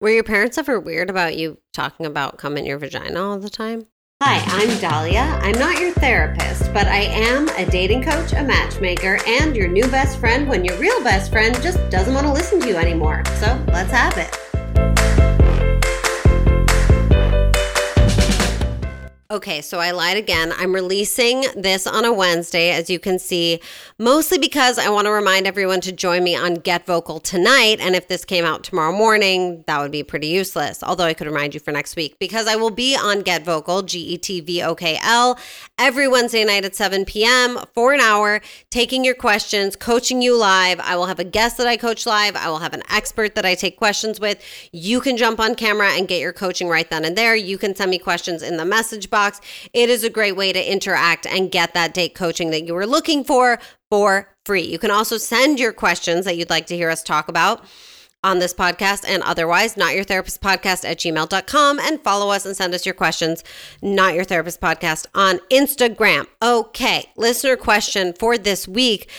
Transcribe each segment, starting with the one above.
Were your parents ever weird about you talking about cum in your vagina all the time? Hi, I'm Dahlia. I'm not your therapist, but I am a dating coach, a matchmaker, and your new best friend when your real best friend just doesn't want to listen to you anymore. So let's have it. Okay, so I lied again. I'm releasing this on a Wednesday, as you can see, mostly because I want to remind everyone to join me on Get Vokl tonight. And if this came out tomorrow morning, that would be pretty useless. Although I could remind you for next week because I will be on Get Vokl, G E T V O K L, every Wednesday night at 7 p.m. for an hour, taking your questions, coaching you live. I will have a guest that I coach live. I will have an expert that I take questions with. You can jump on camera and get your coaching right then and there. You can send me questions in the message box box. It is a great way to interact and get that date coaching that you were looking for for free. You can also send your questions that you'd like to hear us talk about on this podcast and otherwise, not your therapist podcast at gmail.com and follow us and send us your questions, not your therapist podcast on Instagram. Okay, listener question for this week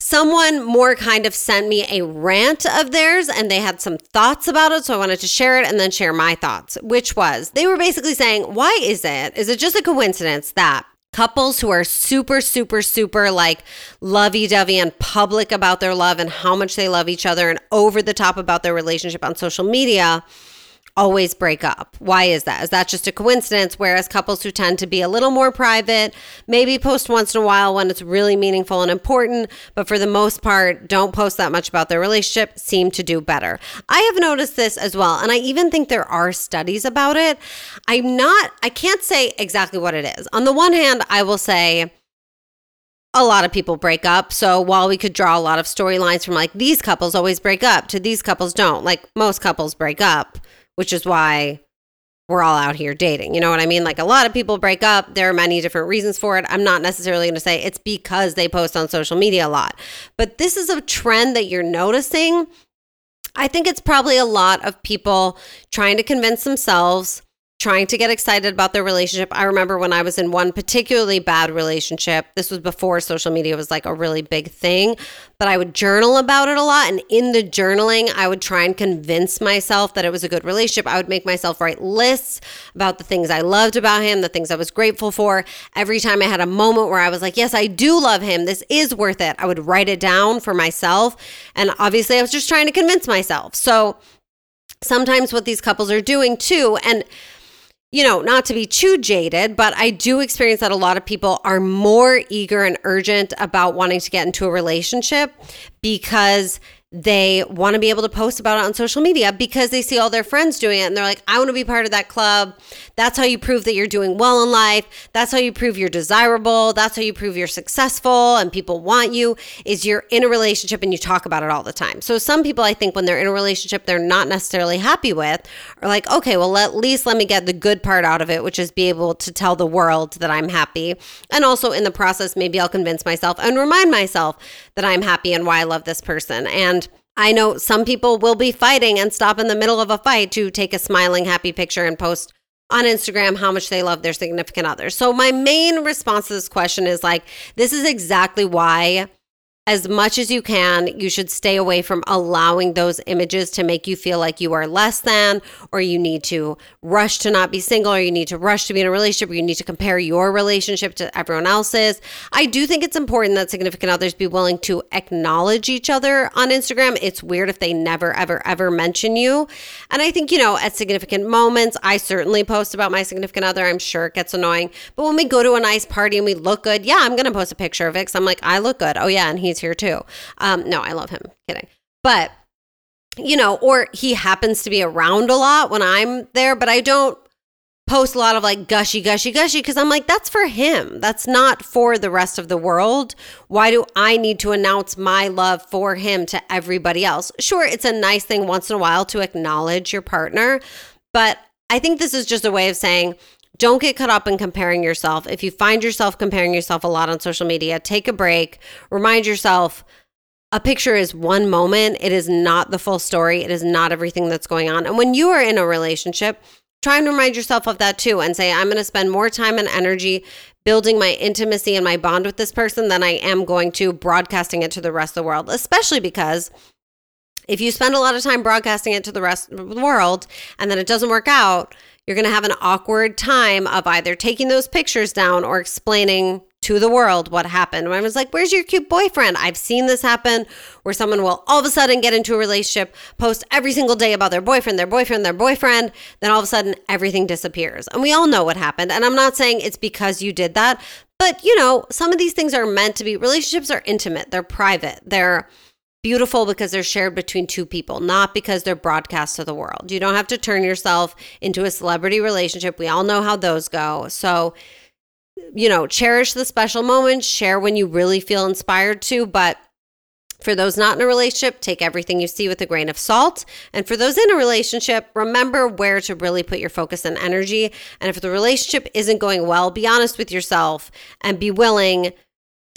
someone more kind of sent me a rant of theirs and they had some thoughts about it. So I wanted to share it and then share my thoughts, which was they were basically saying, why is it? Is it just a coincidence that couples who are super, super, super like lovey dovey and public about their love and how much they love each other and over the top about their relationship on social media? Always break up. Why is that? Is that just a coincidence? Whereas couples who tend to be a little more private, maybe post once in a while when it's really meaningful and important, but for the most part, don't post that much about their relationship, seem to do better. I have noticed this as well. And I even think there are studies about it. I'm not, I can't say exactly what it is. On the one hand, I will say, a lot of people break up. So while we could draw a lot of storylines from like these couples always break up to these couples don't, like most couples break up which is why we're all out here dating. You know what I mean? Like a lot of people break up. There are many different reasons for it. I'm not necessarily going to say it's because they post on social media a lot, but this is a trend that you're noticing. I think it's probably a lot of people trying to convince themselves trying to get excited about their relationship. I remember when I was in one particularly bad relationship, this was before social media was like a really big thing, but I would journal about it a lot. And in the journaling, I would try and convince myself that it was a good relationship. I would make myself write lists about the things I loved about him, the things I was grateful for. Every time I had a moment where I was like, yes, I do love him, this is worth it, I would write it down for myself. And obviously, I was just trying to convince myself. So, sometimes what these couples are doing too, and you know, not to be too jaded, but I do experience that a lot of people are more eager and urgent about wanting to get into a relationship because they want to be able to post about it on social media because they see all their friends doing it and they're like, I want to be part of that club. That's how you prove that you're doing well in life. That's how you prove you're desirable. That's how you prove you're successful and people want you is you're in a relationship and you talk about it all the time. So some people I think when they're in a relationship they're not necessarily happy with are like, okay, well at least let me get the good part out of it, which is be able to tell the world that I'm happy. And also in the process maybe I'll convince myself and remind myself that I'm happy and why I love this person. And I know some people will be fighting and stop in the middle of a fight to take a smiling, happy picture and post on Instagram how much they love their significant other. So, my main response to this question is like, this is exactly why as much as you can, you should stay away from allowing those images to make you feel like you are less than, or you need to rush to not be single, or you need to rush to be in a relationship, or you need to compare your relationship to everyone else's. I do think it's important that significant others be willing to acknowledge each other on Instagram. It's weird if they never, ever, ever mention you. And I think, you know, at significant moments, I certainly post about my significant other. I'm sure it gets annoying. But when we go to a nice party and we look good, yeah, I'm going to post a picture of it because I'm like, I look good. Oh, yeah. And he's here too. Um, no, I love him. Kidding. But, you know, or he happens to be around a lot when I'm there, but I don't post a lot of like gushy, gushy, gushy because I'm like, that's for him. That's not for the rest of the world. Why do I need to announce my love for him to everybody else? Sure, it's a nice thing once in a while to acknowledge your partner, but I think this is just a way of saying, don't get caught up in comparing yourself. If you find yourself comparing yourself a lot on social media, take a break. Remind yourself a picture is one moment. It is not the full story. It is not everything that's going on. And when you are in a relationship, try and remind yourself of that too and say, I'm going to spend more time and energy building my intimacy and my bond with this person than I am going to broadcasting it to the rest of the world, especially because if you spend a lot of time broadcasting it to the rest of the world and then it doesn't work out, you're going to have an awkward time of either taking those pictures down or explaining to the world what happened. When I was like, Where's your cute boyfriend? I've seen this happen where someone will all of a sudden get into a relationship, post every single day about their boyfriend, their boyfriend, their boyfriend. Then all of a sudden, everything disappears. And we all know what happened. And I'm not saying it's because you did that, but you know, some of these things are meant to be relationships are intimate, they're private, they're beautiful because they're shared between two people, not because they're broadcast to the world. You don't have to turn yourself into a celebrity relationship. We all know how those go. So, you know, cherish the special moments, share when you really feel inspired to, but for those not in a relationship, take everything you see with a grain of salt. And for those in a relationship, remember where to really put your focus and energy. And if the relationship isn't going well, be honest with yourself and be willing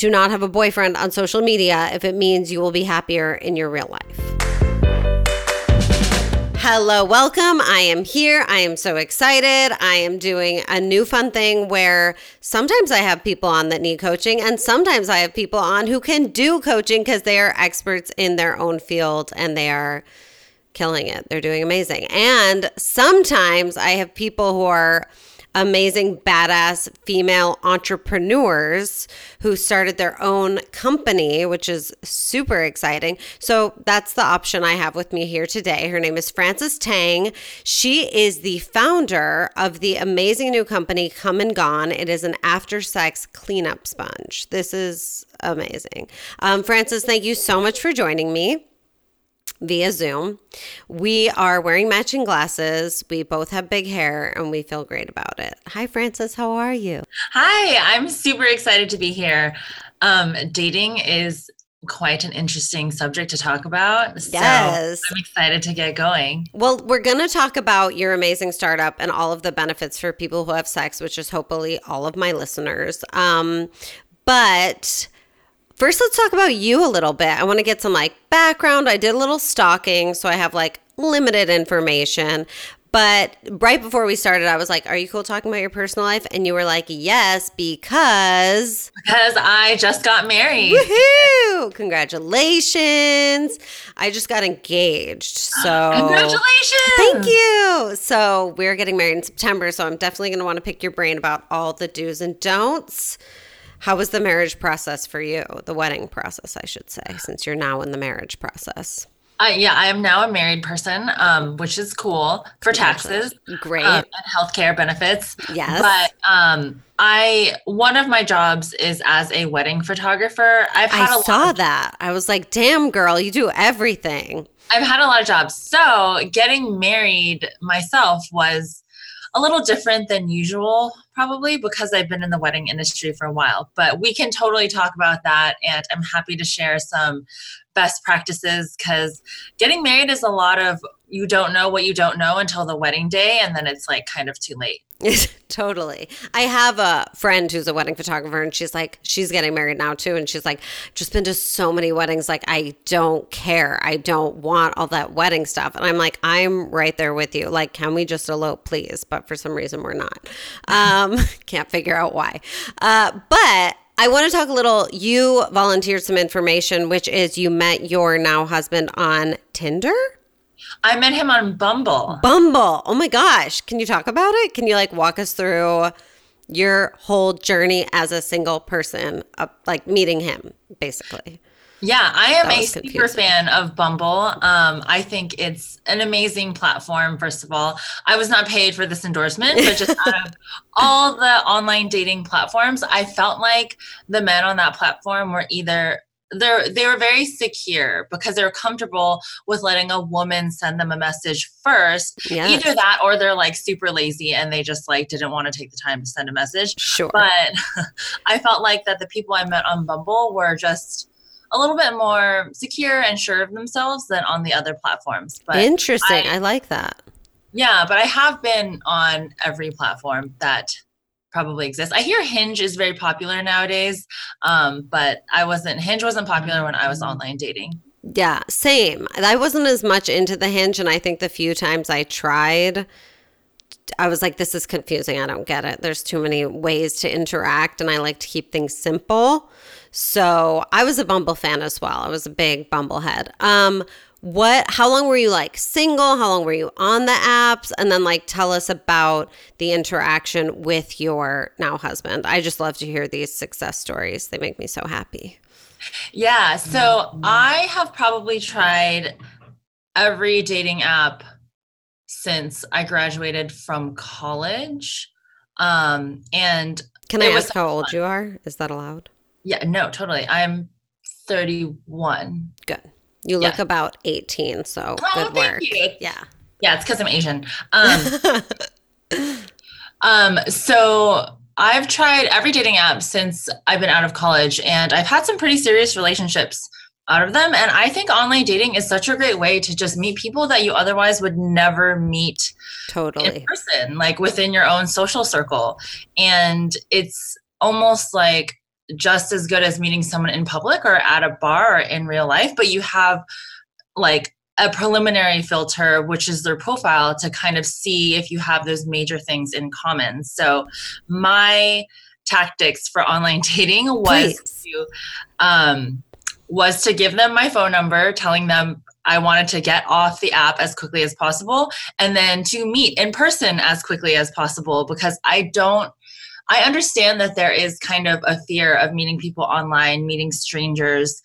to not have a boyfriend on social media if it means you will be happier in your real life. Hello, welcome. I am here. I am so excited. I am doing a new fun thing where sometimes I have people on that need coaching, and sometimes I have people on who can do coaching because they are experts in their own field and they are killing it. They're doing amazing. And sometimes I have people who are amazing, badass female entrepreneurs who started their own company, which is super exciting. So that's the option I have with me here today. Her name is Frances Tang. She is the founder of the amazing new company Come and Gone. It is an after sex cleanup sponge. This is amazing. Um, Frances, thank you so much for joining me via Zoom. We are wearing matching glasses. We both have big hair and we feel great about it. Hi, Frances. How are you? Hi, I'm super excited to be here. Um, dating is quite an interesting subject to talk about. Yes. So I'm excited to get going. Well, we're going to talk about your amazing startup and all of the benefits for people who have sex, which is hopefully all of my listeners. Um, but First, let's talk about you a little bit. I want to get some like background. I did a little stalking, so I have like limited information. But right before we started, I was like, Are you cool talking about your personal life? And you were like, Yes, because. Because I just got married. Woohoo! Congratulations. I just got engaged. So. Congratulations. Thank you. So we're getting married in September. So I'm definitely going to want to pick your brain about all the do's and don'ts. How was the marriage process for you? The wedding process, I should say, since you're now in the marriage process. Uh, yeah, I am now a married person, um, which is cool for taxes, great, um, and healthcare benefits. Yes, but um, I one of my jobs is as a wedding photographer. I've had I a saw of, that. I was like, "Damn, girl, you do everything." I've had a lot of jobs. So getting married myself was a little different than usual, probably because I've been in the wedding industry for a while. But we can totally talk about that. And I'm happy to share some best practices because getting married is a lot of you don't know what you don't know until the wedding day. And then it's like kind of too late. totally. I have a friend who's a wedding photographer and she's like, she's getting married now too. And she's like, just been to so many weddings. Like, I don't care. I don't want all that wedding stuff. And I'm like, I'm right there with you. Like, can we just elope, please? But for some reason, we're not. Um, can't figure out why. Uh, but I want to talk a little. You volunteered some information, which is you met your now husband on Tinder. I met him on Bumble. Bumble. Oh my gosh. Can you talk about it? Can you like walk us through your whole journey as a single person, uh, like meeting him, basically? Yeah, I am a super fan of Bumble. Um, I think it's an amazing platform, first of all. I was not paid for this endorsement, but just out of all the online dating platforms, I felt like the men on that platform were either they're they were very secure because they're comfortable with letting a woman send them a message first yes. either that or they're like super lazy and they just like didn't want to take the time to send a message. Sure. But i felt like that the people i met on bumble were just a little bit more secure and sure of themselves than on the other platforms but interesting. I, I like that. Yeah but i have been on every platform that probably exists. I hear Hinge is very popular nowadays, um, but I wasn't. Hinge wasn't popular when I was online dating. Yeah, same. I wasn't as much into the Hinge, and I think the few times I tried, I was like, "This is confusing. I don't get it. There's too many ways to interact, and I like to keep things simple." So I was a Bumble fan as well. I was a big Bumble head. Um, what how long were you like single? How long were you on the apps? And then like tell us about the interaction with your now husband. I just love to hear these success stories. They make me so happy. Yeah so i have probably tried every dating app since i graduated from college. Um and can i ask how old you are? Is that allowed? Yeah no totally. I'm 31 good you look yeah. about 18, so oh, good work. Yeah. Yeah, it's because I'm Asian. Um, um, so I've tried every dating app since I've been out of college, and I've had some pretty serious relationships out of them. And I think online dating is such a great way to just meet people that you otherwise would never meet totally in person, like within your own social circle. And it's almost like just as good as meeting someone in public or at a bar or in real life, but you have like a preliminary filter, which is their profile, to kind of see if you have those major things in common. So, my tactics for online dating was Please. to um, was to give them my phone number, telling them I wanted to get off the app as quickly as possible, and then to meet in person as quickly as possible because I don't I understand that there is kind of a fear of meeting people online, meeting strangers,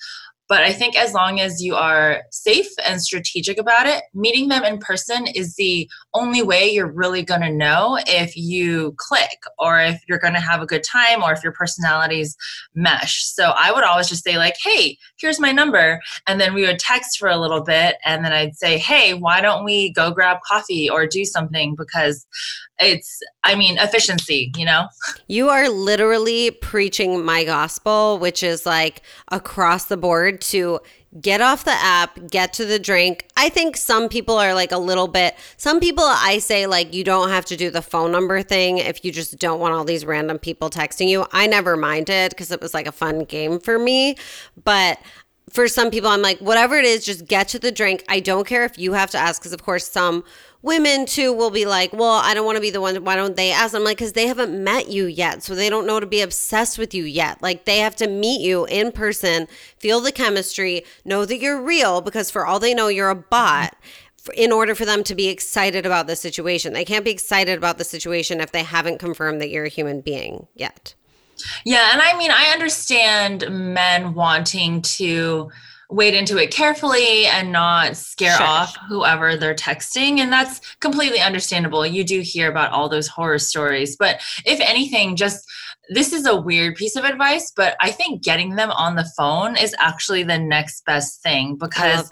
but I think as long as you are safe and strategic about it, meeting them in person is the only way you're really going to know if you click or if you're going to have a good time or if your personalities mesh. So I would always just say, like, hey, here's my number. And then we would text for a little bit. And then I'd say, hey, why don't we go grab coffee or do something? Because it's i mean efficiency you know? You are literally preaching my gospel which is like across the board to get off the app get to the drink. I think some people are like a little bit some people i say like you don't have to do the phone number thing if you just don't want all these random people texting you. I never minded because it was like a fun game for me. But for some people i'm like whatever it is just get to the drink. I don't care if you have to ask because of course some women too will be like, well, I don't want to be the one. Why don't they ask? I'm like, because they haven't met you yet. So they don't know to be obsessed with you yet. Like they have to meet you in person, feel the chemistry, know that you're real because for all they know, you're a bot in order for them to be excited about the situation. They can't be excited about the situation if they haven't confirmed that you're a human being yet. Yeah. And I mean, I understand men wanting to wade into it carefully and not scare sure. off whoever they're texting. And that's completely understandable. You do hear about all those horror stories. But if anything, just this is a weird piece of advice, but I think getting them on the phone is actually the next best thing because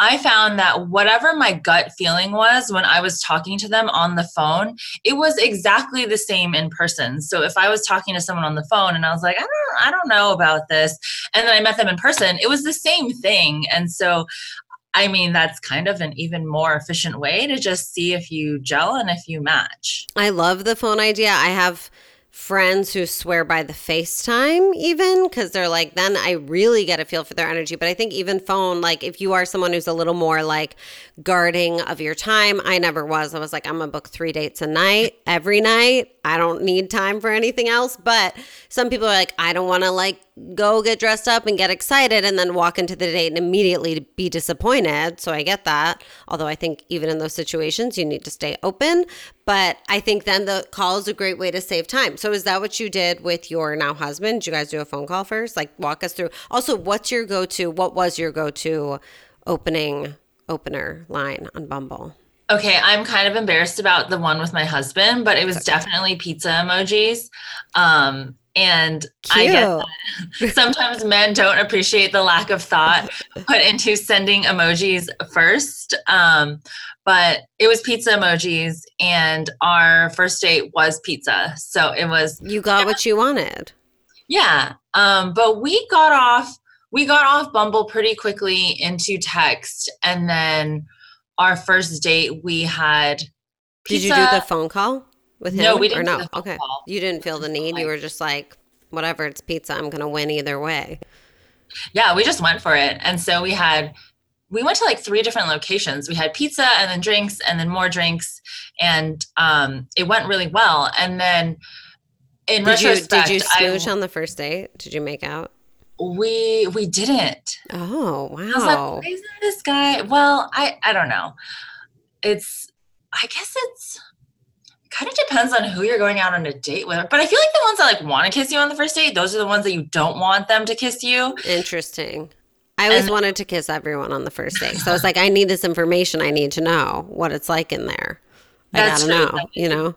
I found that whatever my gut feeling was when I was talking to them on the phone, it was exactly the same in person. So if I was talking to someone on the phone and I was like, I don't I don't know about this, and then I met them in person, it was the same thing. And so I mean, that's kind of an even more efficient way to just see if you gel and if you match. I love the phone idea. I have friends who swear by the FaceTime even because they're like then I really get a feel for their energy but I think even phone like if you are someone who's a little more like guarding of your time I never was I was like I'm gonna book 3 dates a night every night I don't need time for anything else but some people are like I don't want to like go get dressed up and get excited and then walk into the date and immediately be disappointed. So I get that. Although I think even in those situations, you need to stay open. But I think then the call is a great way to save time. So is that what you did with your now husband? Did you guys do a phone call first? Like walk us through. Also, what's your go to? What was your go to opening opener line on Bumble? Okay, I'm kind of embarrassed about the one with my husband, but it was definitely pizza emojis. Um, and Cute. I get sometimes men don't appreciate the lack of thought put into sending emojis first. Um, but it was pizza emojis, and our first date was pizza. So it was. You got what you wanted. Yeah. Um, but we got off. We got off Bumble pretty quickly into text, and then our first date we had. Pizza. Did you do the phone call? With him? No, we didn't. Or no, okay. You didn't feel the need. You were just like, whatever, it's pizza. I'm gonna win either way. Yeah, we just went for it, and so we had we went to like three different locations. We had pizza and then drinks and then more drinks, and um, it went really well. And then in did retrospect, you, did you smooch I, on the first date? Did you make out? we we didn't. Oh wow! I was like, isn't this guy? Well, I I don't know. It's I guess it's kind of depends on who you're going out on a date with. But I feel like the ones that like want to kiss you on the first date, those are the ones that you don't want them to kiss you. Interesting. I always and, wanted to kiss everyone on the first date. So I was like, I need this information. I need to know what it's like in there. I gotta true. know, you know.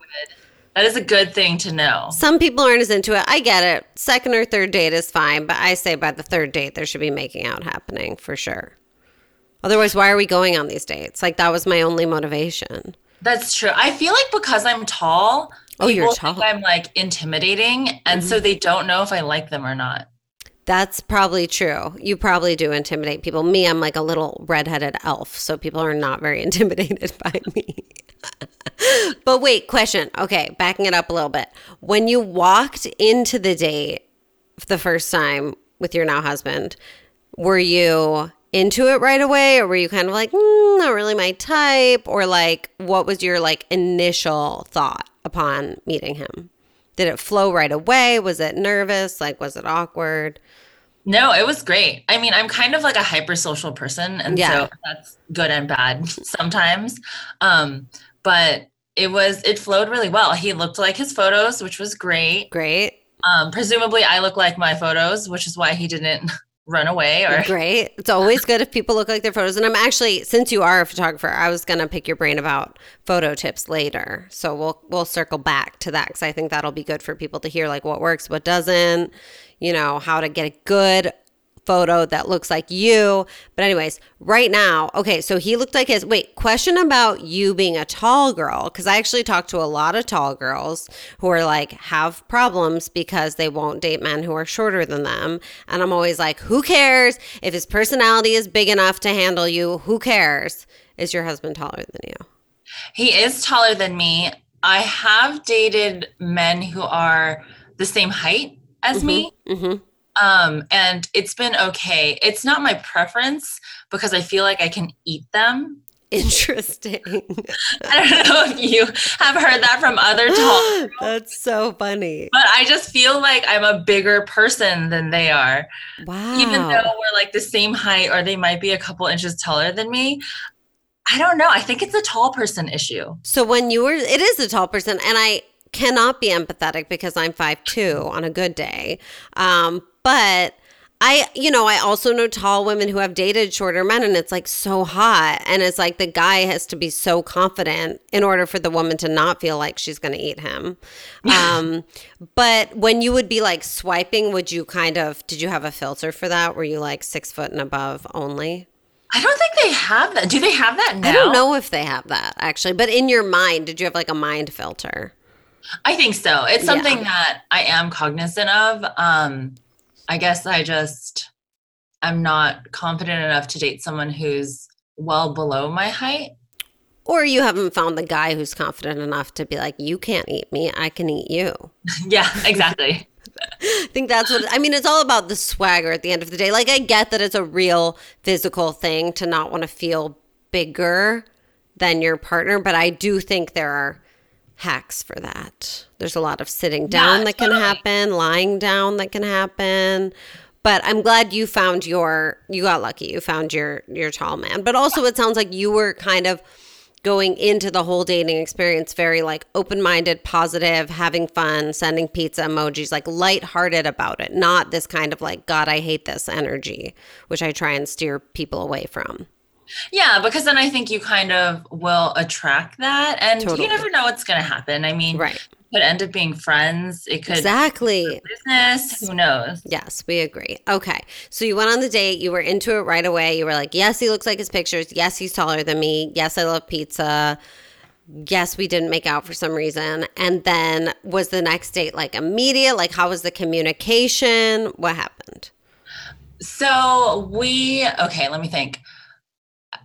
That is a good thing to know. Some people aren't as into it. I get it. Second or third date is fine, but I say by the third date there should be making out happening for sure. Otherwise, why are we going on these dates? Like that was my only motivation. That's true. I feel like because I'm tall, oh, you're tall. I'm like intimidating, and mm-hmm. so they don't know if I like them or not. That's probably true. You probably do intimidate people. Me, I'm like a little redheaded elf, so people are not very intimidated by me. but wait, question. Okay, backing it up a little bit. When you walked into the date the first time with your now husband, were you into it right away or were you kind of like, mm, not really my type? Or like, what was your like initial thought upon meeting him? Did it flow right away? Was it nervous? Like, was it awkward? No, it was great. I mean, I'm kind of like a hyper social person, and yeah. so that's good and bad sometimes. Um, but it was it flowed really well. He looked like his photos, which was great. Great. Um, presumably, I look like my photos, which is why he didn't run away or great. It's always good if people look like their photos. And i'm actually since you are a photographer i was going to pick your brain about photo tips later. So we'll we'll circle back to that because i think that'll be good for people to hear like what works what doesn't you know how to get a good photo that looks like you. But, anyways, right now, okay, so he looked like his. Wait, question about you being a tall girl. Cause I actually talked to a lot of tall girls who are like, have problems because they won't date men who are shorter than them. And I'm always like, who cares? If his personality is big enough to handle you, who cares? Is your husband taller than you? He is taller than me. I have dated men who are the same height as mm-hmm, me. Mm-hmm. Um, and it's been okay. It's not my preference because I feel like I can eat them. Interesting. I don't know if you have heard that from other tall. That's so funny. But I just feel like I'm a bigger person than they are. Wow. Even though we're like the same height or they might be a couple inches taller than me. I don't know. I think it's a tall person issue. So when you were, it is a tall person. And I, cannot be empathetic because I'm five two on a good day. Um, but I, you know, I also know tall women who have dated shorter men and it's like so hot. And it's like the guy has to be so confident in order for the woman to not feel like she's going to eat him. Um, but when you would be like swiping, would you kind of, did you have a filter for that? Were you like six foot and above only? I don't think they have that. Do they have that now? I don't know if they have that actually. But in your mind, did you have like a mind filter? I think so. It's something yeah. that I am cognizant of. Um, I guess I just I'm not confident enough to date someone who's well below my height. Or you haven't found the guy who's confident enough to be like, you can't eat me, I can eat you. yeah, exactly. I think that's what I mean. It's all about the swagger at the end of the day. Like, I get that it's a real physical thing to not want to feel bigger than your partner, but I do think there are hacks for that. There's a lot of sitting down yeah, that totally. can happen, lying down that can happen. But I'm glad you found your you got lucky. You found your your tall man. But also it sounds like you were kind of going into the whole dating experience very like open-minded, positive, having fun, sending pizza emojis, like light-hearted about it, not this kind of like god I hate this energy, which I try and steer people away from. Yeah, because then I think you kind of will attract that, and totally. you never know what's going to happen. I mean, right. Could end up being friends. It could exactly business. Who knows? Yes, we agree. Okay, so you went on the date. You were into it right away. You were like, "Yes, he looks like his pictures. Yes, he's taller than me. Yes, I love pizza." Yes, we didn't make out for some reason. And then was the next date like immediate? Like, how was the communication? What happened? So we okay. Let me think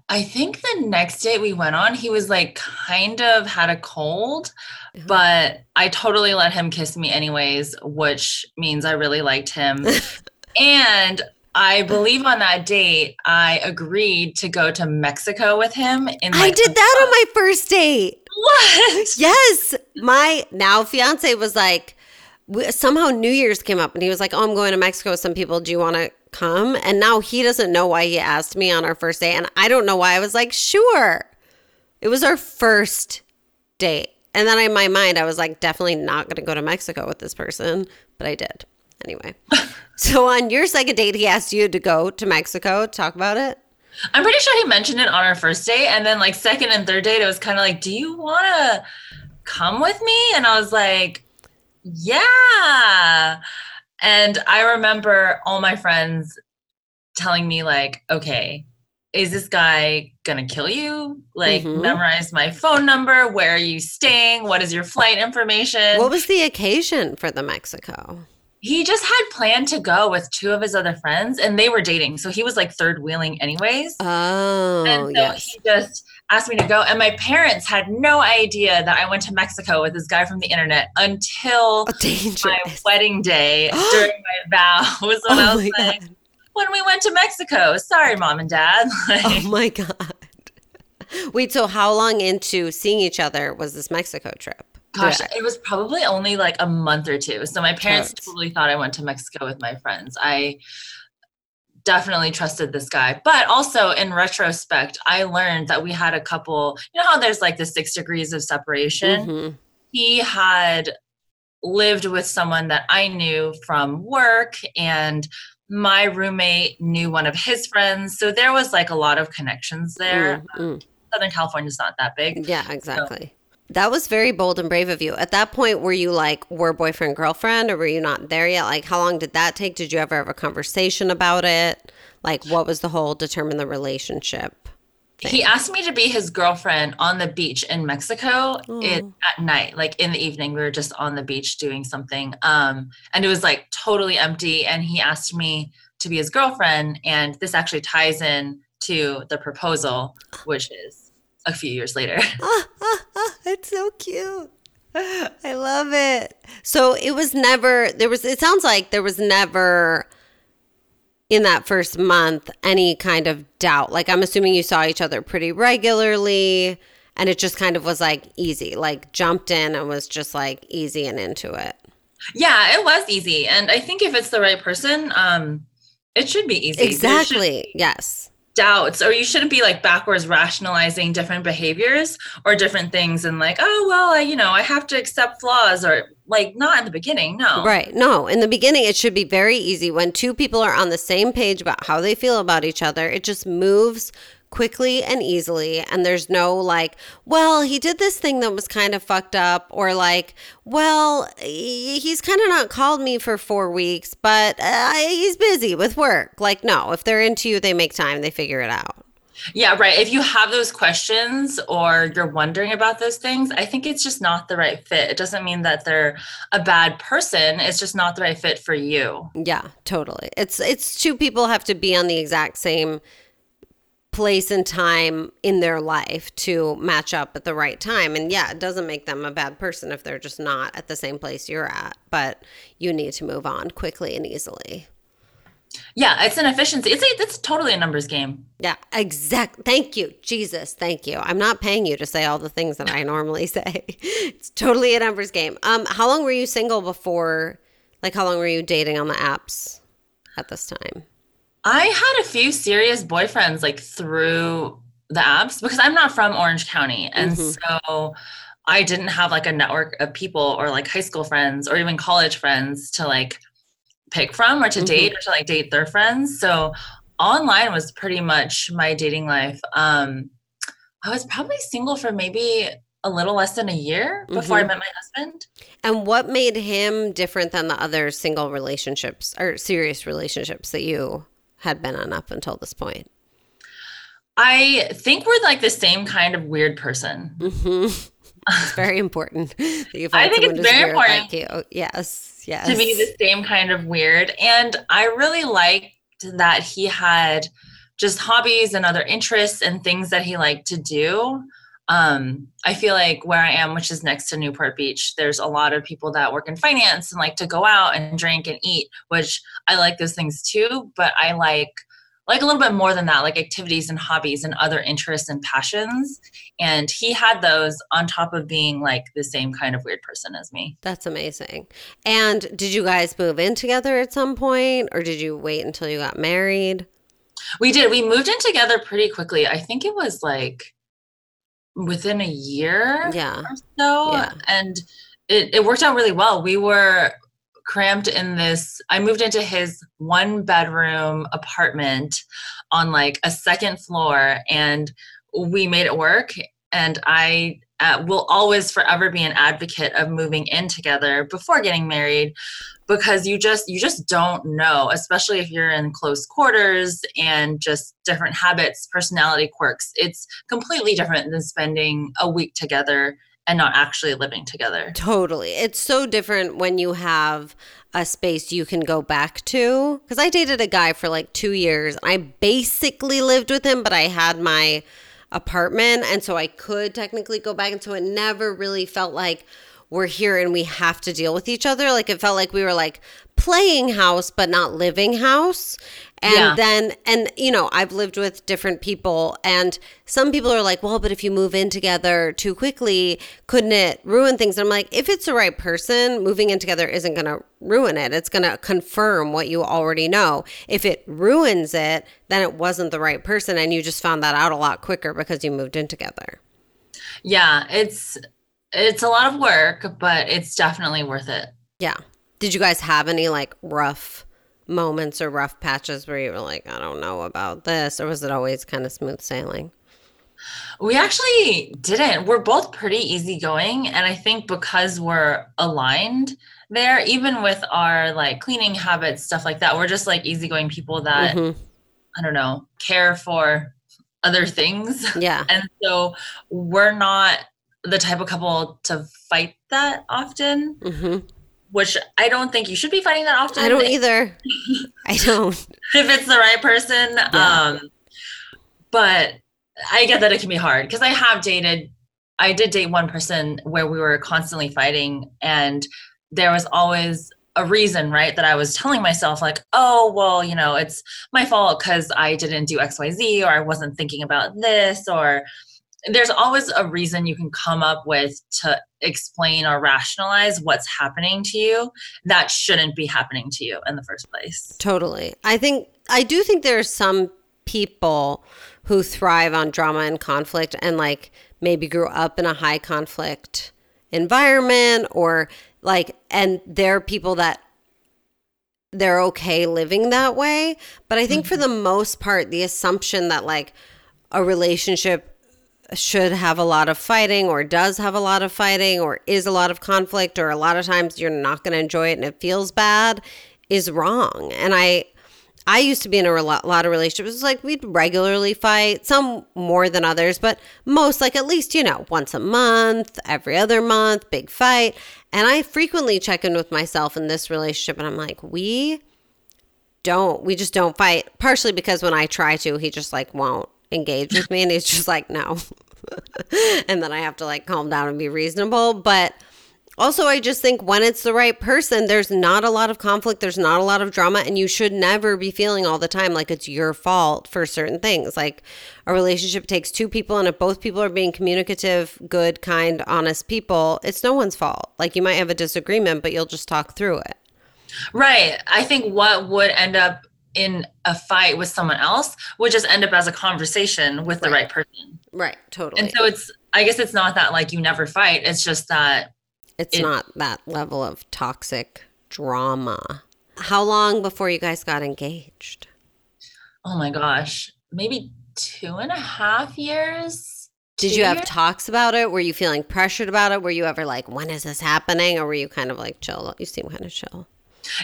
I think the next date we went on, he was like kind of had a cold, uh-huh. but I totally let him kiss me anyways, which means I really liked him. and I believe on that date, I agreed to go to Mexico with him. In like I did that on my first date. What? Yes. My now fiance was like, somehow New Year's came up and he was like, "Oh, I'm going to Mexico with some people. Do you want to come?" And now he doesn't know why he asked me on our first date, and I don't know why I was like, "Sure." It was our first date. And then in my mind, I was like, definitely not going to go to Mexico with this person, but I did. Anyway. so on your second date, he asked you to go to Mexico. Talk about it. I'm pretty sure he mentioned it on our first date. And then, like, second and third date, it was kind of like, do you want to come with me? And I was like, yeah. And I remember all my friends telling me, like, okay, is this guy gonna kill you? Like, mm-hmm. memorize my phone number. Where are you staying? What is your flight information? What was the occasion for the Mexico? He just had planned to go with two of his other friends, and they were dating. So he was like third wheeling, anyways. Oh, and so yes. he just asked me to go. And my parents had no idea that I went to Mexico with this guy from the internet until oh, my wedding day during my vows. When oh I was like, God when we went to Mexico. Sorry, mom and dad. oh my God. Wait, so how long into seeing each other was this Mexico trip? Gosh, it was probably only like a month or two. So my parents totally thought I went to Mexico with my friends. I definitely trusted this guy. But also in retrospect, I learned that we had a couple, you know how there's like the six degrees of separation? Mm-hmm. He had lived with someone that I knew from work and my roommate knew one of his friends. So there was like a lot of connections there. Mm, mm. Southern California's not that big. Yeah, exactly. So. That was very bold and brave of you. At that point, were you like, were boyfriend, girlfriend, or were you not there yet? Like, how long did that take? Did you ever have a conversation about it? Like, what was the whole determine the relationship? Thing. He asked me to be his girlfriend on the beach in Mexico in, at night, like in the evening. We were just on the beach doing something. Um, and it was like totally empty. And he asked me to be his girlfriend. And this actually ties in to the proposal, which is a few years later. it's so cute. I love it. So it was never, there was, it sounds like there was never in that first month any kind of doubt? Like, I'm assuming you saw each other pretty regularly and it just kind of was like easy, like jumped in and was just like easy and into it. Yeah, it was easy. And I think if it's the right person, um, it should be easy. Exactly. Yes doubts or you shouldn't be like backwards rationalizing different behaviors or different things and like oh well I, you know i have to accept flaws or like not in the beginning no. Right no in the beginning it should be very easy. When two people are on the same page about how they feel about each other it just moves quickly and easily. And there's no like, well, he did this thing that was kind of fucked up, or like, well, he's kind of not called me for four weeks, but uh, he's busy with work. Like, no, if they're into you, they make time, they figure it out. Yeah, right. If you have those questions or you're wondering about those things, I think it's just not the right fit. It doesn't mean that they're a bad person. It's just not the right fit for you. Yeah, totally. It's it's two people have to be on the exact same place and time in their life to match up at the right time. And yeah, it doesn't make them a bad person if they're just not at the same place you're at, but you need to move on quickly and easily. Yeah, it's an efficiency. It's a, it's totally a numbers game. Yeah, exact. Thank you, Jesus. Thank you. I'm not paying you to say all the things that I normally say. it's totally a numbers game. Um, how long were you single before? Like, how long were you dating on the apps at this time? I had a few serious boyfriends like through the apps because I'm not from Orange County. And mm-hmm. so I didn't have like a network of people or like high school friends or even college friends to like pick from or to mm-hmm. date or to like date their friends. So online was pretty much my dating life. Um, I was probably single for maybe a little less than a year before mm-hmm. I met my husband. And what made him different than the other single relationships or serious relationships that you had been on up until this point? I think we're like the same kind of weird person. Mm-hmm. It's very important that you I think it's very important. Like you. Yes, yes. To be the same kind of weird, and I really liked that he had just hobbies and other interests and things that he liked to do. Um, I feel like where I am, which is next to Newport Beach, there's a lot of people that work in finance and like to go out and drink and eat, which I like those things too. But I like like a little bit more than that, like activities and hobbies and other interests and passions. And he had those on top of being like the same kind of weird person as me. That's amazing. And did you guys move in together at some point or did you wait until you got married? We did. We moved in together pretty quickly. I think it was like within a year yeah. or so. Yeah. And it, it worked out really well. We were cramped in this i moved into his one bedroom apartment on like a second floor and we made it work and i uh, will always forever be an advocate of moving in together before getting married because you just you just don't know especially if you're in close quarters and just different habits personality quirks it's completely different than spending a week together and not actually living together. Totally. It's so different when you have a space you can go back to. Because I dated a guy for like two years. I basically lived with him, but I had my apartment. And so I could technically go back. And so it never really felt like we're here and we have to deal with each other. Like it felt like we were like playing house, but not living house. And yeah. then, and you know, I've lived with different people, and some people are like, well, but if you move in together too quickly, couldn't it ruin things? And I'm like, if it's the right person, moving in together isn't going to ruin it. It's going to confirm what you already know. If it ruins it, then it wasn't the right person, and you just found that out a lot quicker because you moved in together. Yeah, it's it's a lot of work, but it's definitely worth it. Yeah. Did you guys have any like rough moments or rough patches where you were like, I don't know about this? Or was it always kind of smooth sailing? We actually didn't. We're both pretty easygoing. And I think because we're aligned there, even with our like cleaning habits, stuff like that, we're just like easygoing people that, mm-hmm. I don't know, care for other things. Yeah. And so we're not the type of couple to fight that often. Mm-hmm which I don't think you should be fighting that often. I don't either. I don't. if it's the right person. Yeah. Um, but I get that it can be hard because I have dated, I did date one person where we were constantly fighting and there was always a reason, right? That I was telling myself, like, oh, well, you know, it's my fault because I didn't do XYZ or I wasn't thinking about this or there's always a reason you can come up with to explain or rationalize what's happening to you that shouldn't be happening to you in the first place. Totally. I think I do think there are some people who thrive on drama and conflict and like maybe grew up in a high conflict environment or like and there are people that they're okay living that way, but I think mm-hmm. for the most part the assumption that like a relationship should have a lot of fighting or does have a lot of fighting or is a lot of conflict or a lot of times you're not going to enjoy it and it feels bad is wrong. And I I used to be in a lot of relationships like we'd regularly fight, some more than others, but most like at least, you know, once a month, every other month, big fight. And I frequently check in with myself in this relationship and I'm like, we don't, we just don't fight. Partially because when I try to, he just like won't engage with me and he's just like no. And then i have to like calm down and be reasonable. But also i just think when it's the right person there's not a lot of conflict there's not a lot of drama and you should never be feeling all the time like it's your fault for certain things. Like a relationship takes two people and if both people are being communicative good kind honest people it's no one's fault. Like you might have a disagreement but you'll just talk through it. Right. I think what would end up in a fight with someone else would just end up as a conversation with the right person. Right, totally. And so it's I guess it's not that like you never fight, it's just that it's it, not that level of toxic drama. How long before you guys got engaged? Oh my gosh, maybe two and a half years. Did you have talks about it? Were you feeling pressured about it? Were you ever like, when is this happening? Or were you kind of like chill? You seem kind of chill.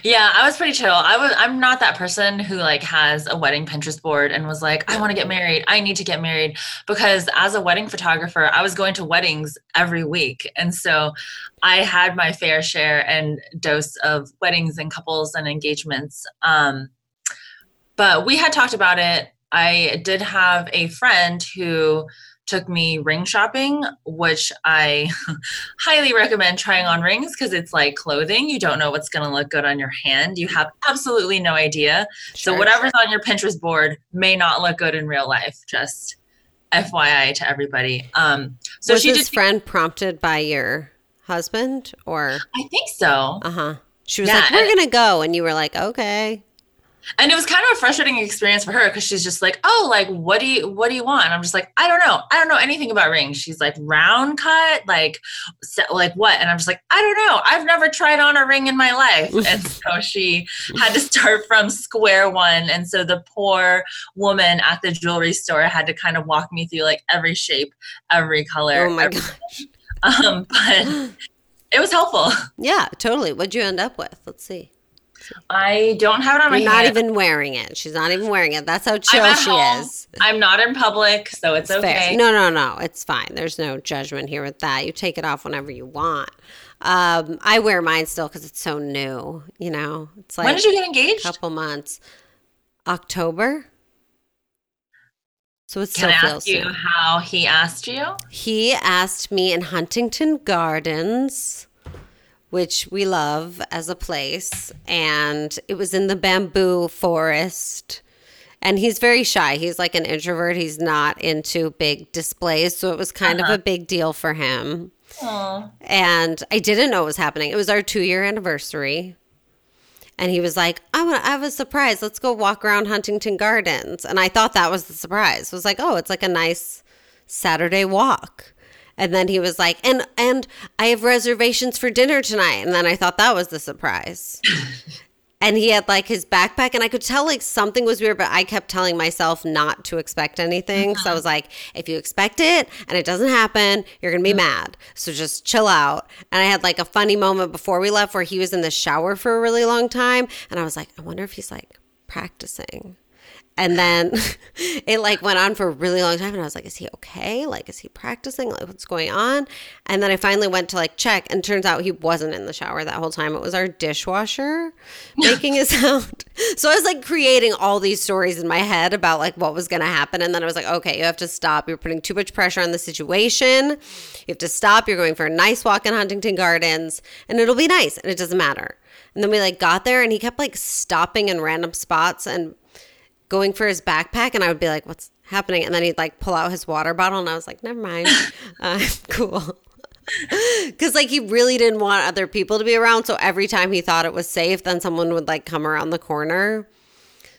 Yeah, I was pretty chill. I was I'm not that person who like has a wedding Pinterest board and was like, I want to get married. I need to get married because as a wedding photographer, I was going to weddings every week. And so I had my fair share and dose of weddings and couples and engagements. Um, but we had talked about it. I did have a friend who took me ring shopping, which I highly recommend trying on rings because it's like clothing. You don't know what's going to look good on your hand. You have absolutely no idea. Sure, so whatever's sure. on your Pinterest board may not look good in real life. Just FYI to everybody. Um, so was she this friend prompted by your husband or? I think so. Uh huh. She was yeah, like, "We're gonna go," and you were like, "Okay." And it was kind of a frustrating experience for her because she's just like oh like what do you what do you want? And i'm just like i don't know. I don't know anything about rings. She's like round cut? Like like what? And i'm just like i don't know. I've never tried on a ring in my life. And so she had to start from square one. And so the poor woman at the jewelry store had to kind of walk me through like every shape every color oh my gosh. Um but it was helpful. Yeah totally. What'd you end up with? Let's see I don't have it on You're my not even wearing it. She's not even wearing it. That's how chill she home. is. I'm not in public, so it's, it's okay. Fair. No, no, no. It's fine. There's no judgment here with that. You take it off whenever you want. Um, I wear mine still because it's so new. You know, it's like when did you get engaged? A couple months. October. So it still Can I ask you new. how he asked you? He asked me in Huntington Gardens which we love as a place. And it was in the bamboo forest. And he's very shy. He's like an introvert. He's not into big displays. So it was kind uh-huh. of a big deal for him. Aww. And I didn't know it was happening. It was our two year anniversary. And he was like, I want I have a surprise. Let's go walk around Huntington Gardens. And I thought that was the surprise. It was like, oh, it's like a nice Saturday walk. And then he was like, and and I have reservations for dinner tonight. And then I thought that was the surprise. and he had like his backpack and I could tell like something was weird, but I kept telling myself not to expect anything. Uh-huh. So I uh-huh. was like, if you expect it and it doesn't happen, you're gonna be uh-huh. mad. So just chill out. And I had like a funny moment before we left where he was in the shower for a really long time. And I was like, I wonder if he's like practicing and then it like went on for a really long time and i was like is he okay? Like is he practicing? Like what's going on? And then i finally went to like check and turns out he wasn't in the shower that whole time. It was our dishwasher making a sound. So i was like creating all these stories in my head about like what was going to happen and then i was like okay you have to stop. You're putting too much pressure on the situation. You have to stop. You're going for a nice walk in huntington gardens and it'll be nice and it doesn't matter. And then we like got there and he kept like stopping in random spots and going for his backpack and I would be like, what's happening? And then he'd like pull out his water bottle and I was like, never mind. Uh, cool. Because like he really didn't want other people to be around. So every time he thought it was safe, then someone would like come around the corner.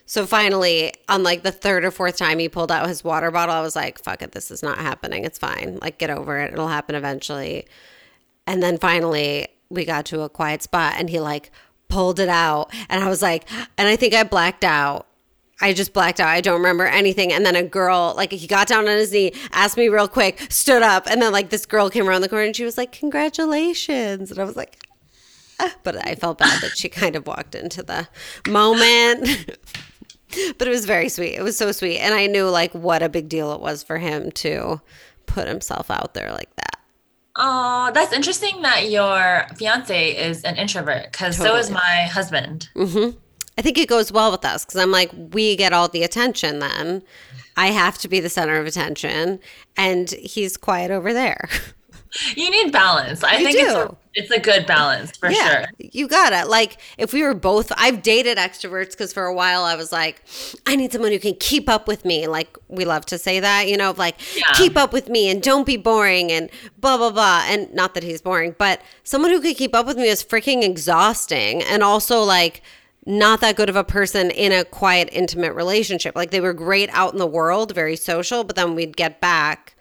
So finally, on like the third or fourth time he pulled out his water bottle, I was like, fuck it, this is not happening. It's fine. Like, get over it. It'll happen eventually. And then finally, we got to a quiet spot and he like pulled it out. And I was like, and I think I blacked out. I just blacked out. I don't remember anything. And then a girl, like, he got down on his knee, asked me real quick, stood up, and then, like, this girl came around the corner and she was like, Congratulations. And I was like, ah. But I felt bad that she kind of walked into the moment. but it was very sweet. It was so sweet. And I knew, like, what a big deal it was for him to put himself out there like that. Oh, that's interesting that your fiance is an introvert because totally. so is my husband. Mm-hmm. I think it goes well with us because I'm like, we get all the attention then. I have to be the center of attention, and he's quiet over there. You need balance. I you think do. it's a, it's a good balance for yeah, sure. You got it. Like if we were both, I've dated extroverts because for a while I was like, I need someone who can keep up with me. Like we love to say that, you know, like yeah. keep up with me and don't be boring and blah blah blah. And not that he's boring, but someone who could keep up with me is freaking exhausting. And also like not that good of a person in a quiet, intimate relationship. Like they were great out in the world, very social, but then we'd get back,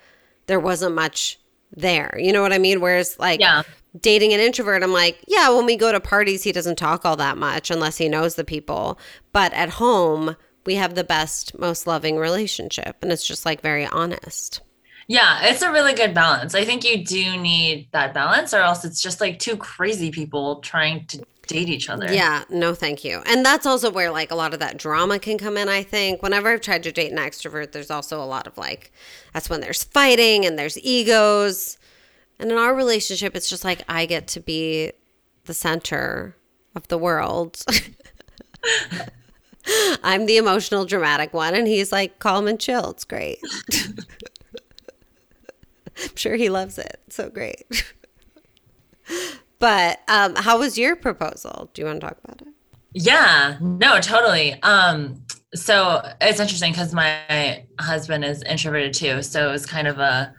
there wasn't much there. You know what I mean? Whereas like yeah. dating an introvert, I'm like, yeah, when we go to parties, he doesn't talk all that much unless he knows the people. But at home, we have the best, most loving relationship. And it's just like very honest. Yeah, it's a really good balance. I think you do need that balance, or else it's just like two crazy people trying to date each other. Yeah, no, thank you. And that's also where like a lot of that drama can come in, I think. Whenever I've tried to date an extrovert, there's also a lot of like, that's when there's fighting and there's egos. And in our relationship, it's just like I get to be the center of the world. I'm the emotional, dramatic one, and he's like calm and chill. It's great. I'm sure he loves it. So great. but um, how was your proposal? Do you want to talk about it? Yeah, no, totally. Um, so it's interesting because my husband is introverted too. So it was kind of a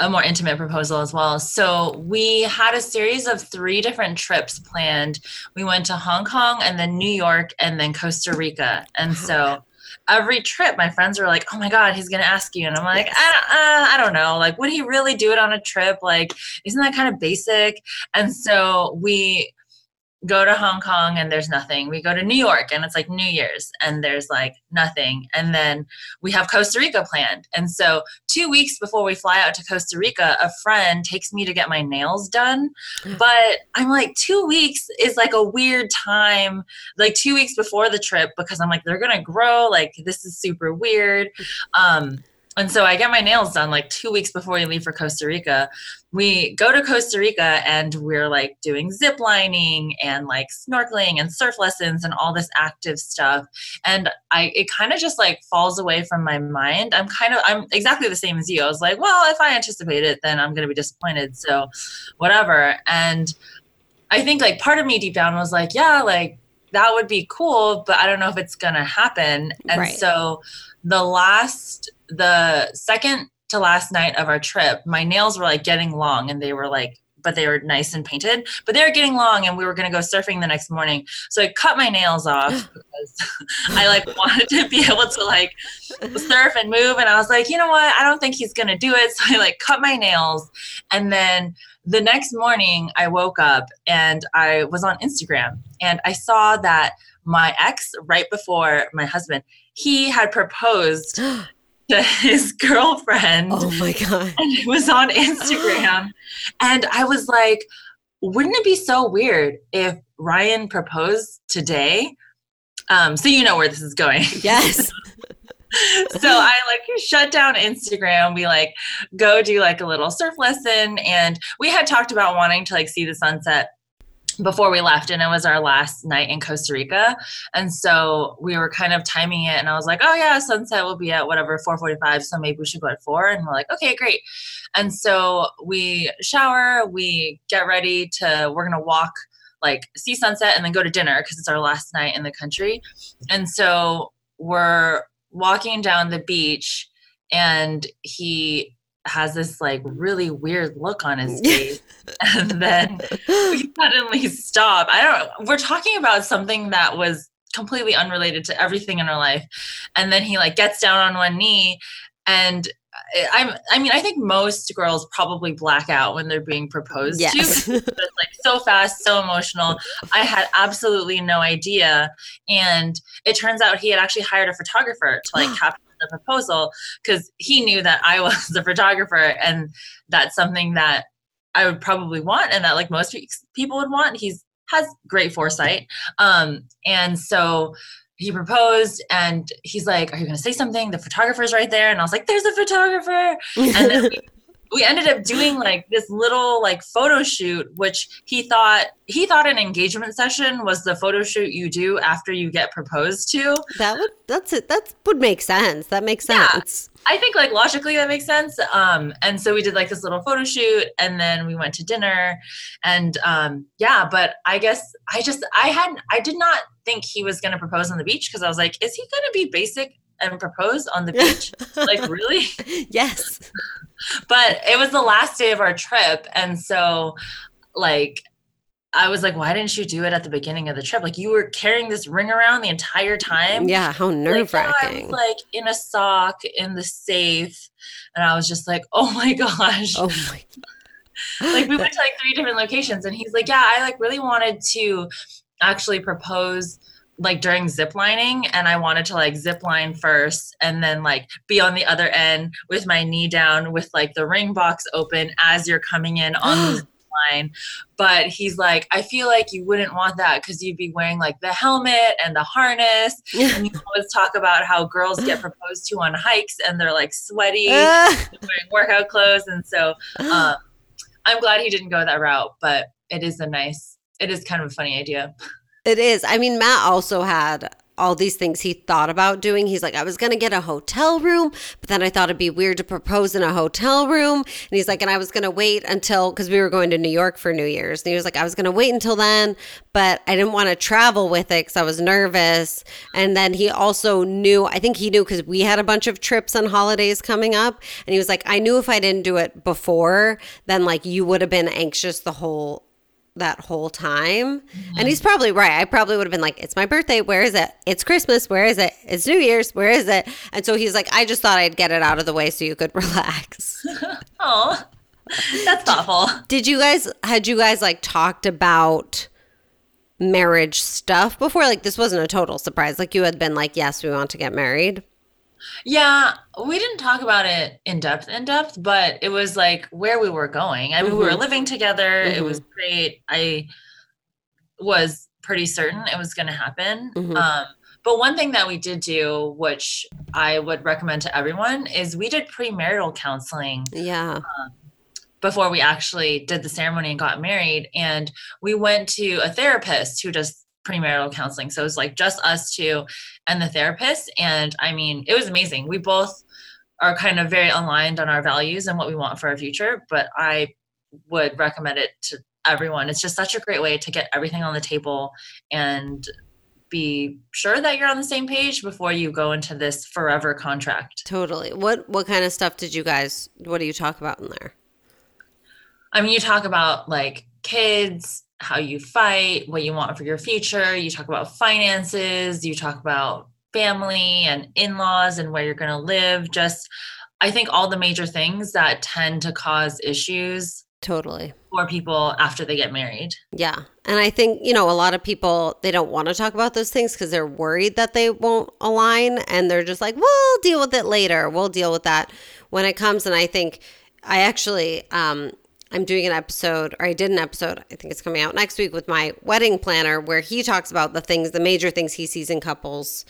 a more intimate proposal as well. So we had a series of three different trips planned. We went to Hong Kong and then New York and then Costa Rica. And so every trip, my friends were like, "Oh my God, he's gonna ask you," and I'm like, I, uh, I don't know. Like, would he really do it on a trip? Like, isn't that kind of basic? And so we go to Hong Kong and there's nothing. We go to New York and it's like New Year's and there's like nothing. And then we have Costa Rica planned. And so, two weeks before we fly out to Costa Rica, a friend takes me to get my nails done. Mm. But I'm like, two weeks is like a weird time, like two weeks before the trip, because I'm like, they're going to grow. Like, this is super weird. Um, and so I get my nails done like two weeks before we leave for Costa Rica. We go to Costa Rica and we're like doing zip lining and like snorkeling and surf lessons and all this active stuff. And I it kind of just like falls away from my mind. I'm kind of I'm exactly the same as you. I was like, well, if I anticipate it, then I'm gonna be disappointed. So whatever. And I think like part of me deep down was like, yeah, like that would be cool, but I don't know if it's gonna happen. And right. so the last the second to last night of our trip, my nails were like getting long and they were like, but they were nice and painted, but they were getting long and we were going to go surfing the next morning. So I cut my nails off because I like wanted to be able to like surf and move. And I was like, you know what? I don't think he's going to do it. So I like cut my nails. And then the next morning I woke up and I was on Instagram and I saw that my ex, right before my husband, he had proposed to his girlfriend. Oh my God. And it was on Instagram. and I was like, wouldn't it be so weird if Ryan proposed today? Um, so you know where this is going. Yes. so I like shut down Instagram. We like go do like a little surf lesson and we had talked about wanting to like see the sunset before we left and it was our last night in Costa Rica. And so we were kind of timing it and I was like oh yeah sunset will be at whatever 4:45 so maybe we should go at 4 and we're like okay great. And so we shower we get ready to we're going to walk like see sunset and then go to dinner because it's our last night in the country. And so we're walking down the beach and he has this like really weird look on his face and then we suddenly stop i don't we're talking about something that was completely unrelated to everything in our life and then he like gets down on one knee and I'm I mean I think most girls probably black out when they're being proposed yes. to. it's like so fast, so emotional. I had absolutely no idea and it turns out he had actually hired a photographer to like capture the proposal because he knew that I was the photographer and that's something that I would probably want and that like most people would want. He's has great foresight. Um, and so he proposed and he's like, Are you gonna say something? The photographer's right there. And I was like, There's a photographer. And then we, we ended up doing like this little like photo shoot which he thought he thought an engagement session was the photo shoot you do after you get proposed to. That would that's it that would make sense that makes sense. Yeah, i think like logically that makes sense um and so we did like this little photo shoot and then we went to dinner and um yeah but i guess i just i hadn't i did not think he was going to propose on the beach because i was like is he going to be basic and propose on the beach like really yes but it was the last day of our trip and so like I was like, why didn't you do it at the beginning of the trip? Like you were carrying this ring around the entire time. Yeah, how nerve wracking. Like, like in a sock in the safe, and I was just like, oh my gosh. Oh my. like we went to like three different locations, and he's like, yeah, I like really wanted to actually propose like during zip lining and I wanted to like zip line first and then like be on the other end with my knee down with like the ring box open as you're coming in on the line. But he's like, I feel like you wouldn't want that because you'd be wearing like the helmet and the harness. and you always talk about how girls get proposed to on hikes and they're like sweaty, wearing workout clothes. And so um, I'm glad he didn't go that route, but it is a nice, it is kind of a funny idea. It is. I mean, Matt also had all these things he thought about doing. He's like, I was going to get a hotel room, but then I thought it'd be weird to propose in a hotel room. And he's like, and I was going to wait until, because we were going to New York for New Year's. And he was like, I was going to wait until then, but I didn't want to travel with it because I was nervous. And then he also knew, I think he knew because we had a bunch of trips and holidays coming up. And he was like, I knew if I didn't do it before, then like you would have been anxious the whole that whole time. Mm-hmm. And he's probably right. I probably would have been like, it's my birthday. Where is it? It's Christmas. Where is it? It's New Year's. Where is it? And so he's like, I just thought I'd get it out of the way so you could relax. oh, that's thoughtful. Did you guys, had you guys like talked about marriage stuff before? Like, this wasn't a total surprise. Like, you had been like, yes, we want to get married. Yeah, we didn't talk about it in depth, in depth, but it was like where we were going. I mean, mm-hmm. we were mm-hmm. living together. Mm-hmm. It was mm-hmm. great. I was pretty certain it was going to happen. Mm-hmm. Um, but one thing that we did do, which I would recommend to everyone, is we did premarital counseling. Yeah. Um, before we actually did the ceremony and got married. And we went to a therapist who does premarital counseling. So it was like just us two and the therapist. And I mean, it was amazing. We both are kind of very aligned on our values and what we want for our future. But I would recommend it to everyone. It's just such a great way to get everything on the table and be sure that you're on the same page before you go into this forever contract. Totally. What what kind of stuff did you guys what do you talk about in there? I mean, you talk about like kids, how you fight, what you want for your future. You talk about finances, you talk about family and in laws and where you're going to live. Just, I think all the major things that tend to cause issues. Totally. For people after they get married. Yeah. And I think, you know, a lot of people, they don't want to talk about those things because they're worried that they won't align. And they're just like, we'll deal with it later. We'll deal with that when it comes. And I think I actually, um, I'm doing an episode, or I did an episode, I think it's coming out next week with my wedding planner, where he talks about the things, the major things he sees in couples,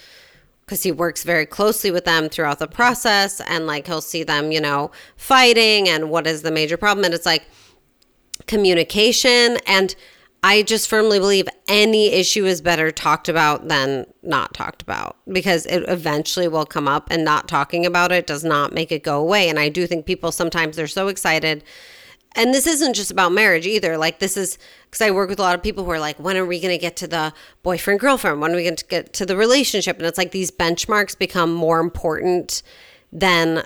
because he works very closely with them throughout the process. And like he'll see them, you know, fighting and what is the major problem. And it's like communication. And I just firmly believe any issue is better talked about than not talked about because it eventually will come up and not talking about it does not make it go away. And I do think people sometimes they're so excited and this isn't just about marriage either. Like this is because I work with a lot of people who are like, when are we going to get to the boyfriend girlfriend? When are we going to get to the relationship? And it's like these benchmarks become more important than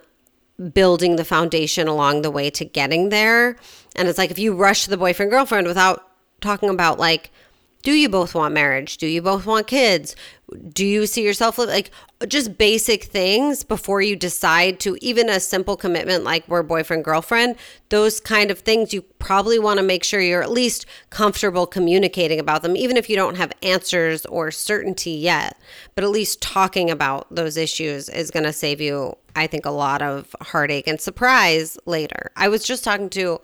building the foundation along the way to getting there. And it's like if you rush the boyfriend girlfriend without talking about like do you both want marriage? Do you both want kids? Do you see yourself like just basic things before you decide to even a simple commitment like we're boyfriend girlfriend? Those kind of things you probably want to make sure you're at least comfortable communicating about them, even if you don't have answers or certainty yet. But at least talking about those issues is going to save you, I think, a lot of heartache and surprise later. I was just talking to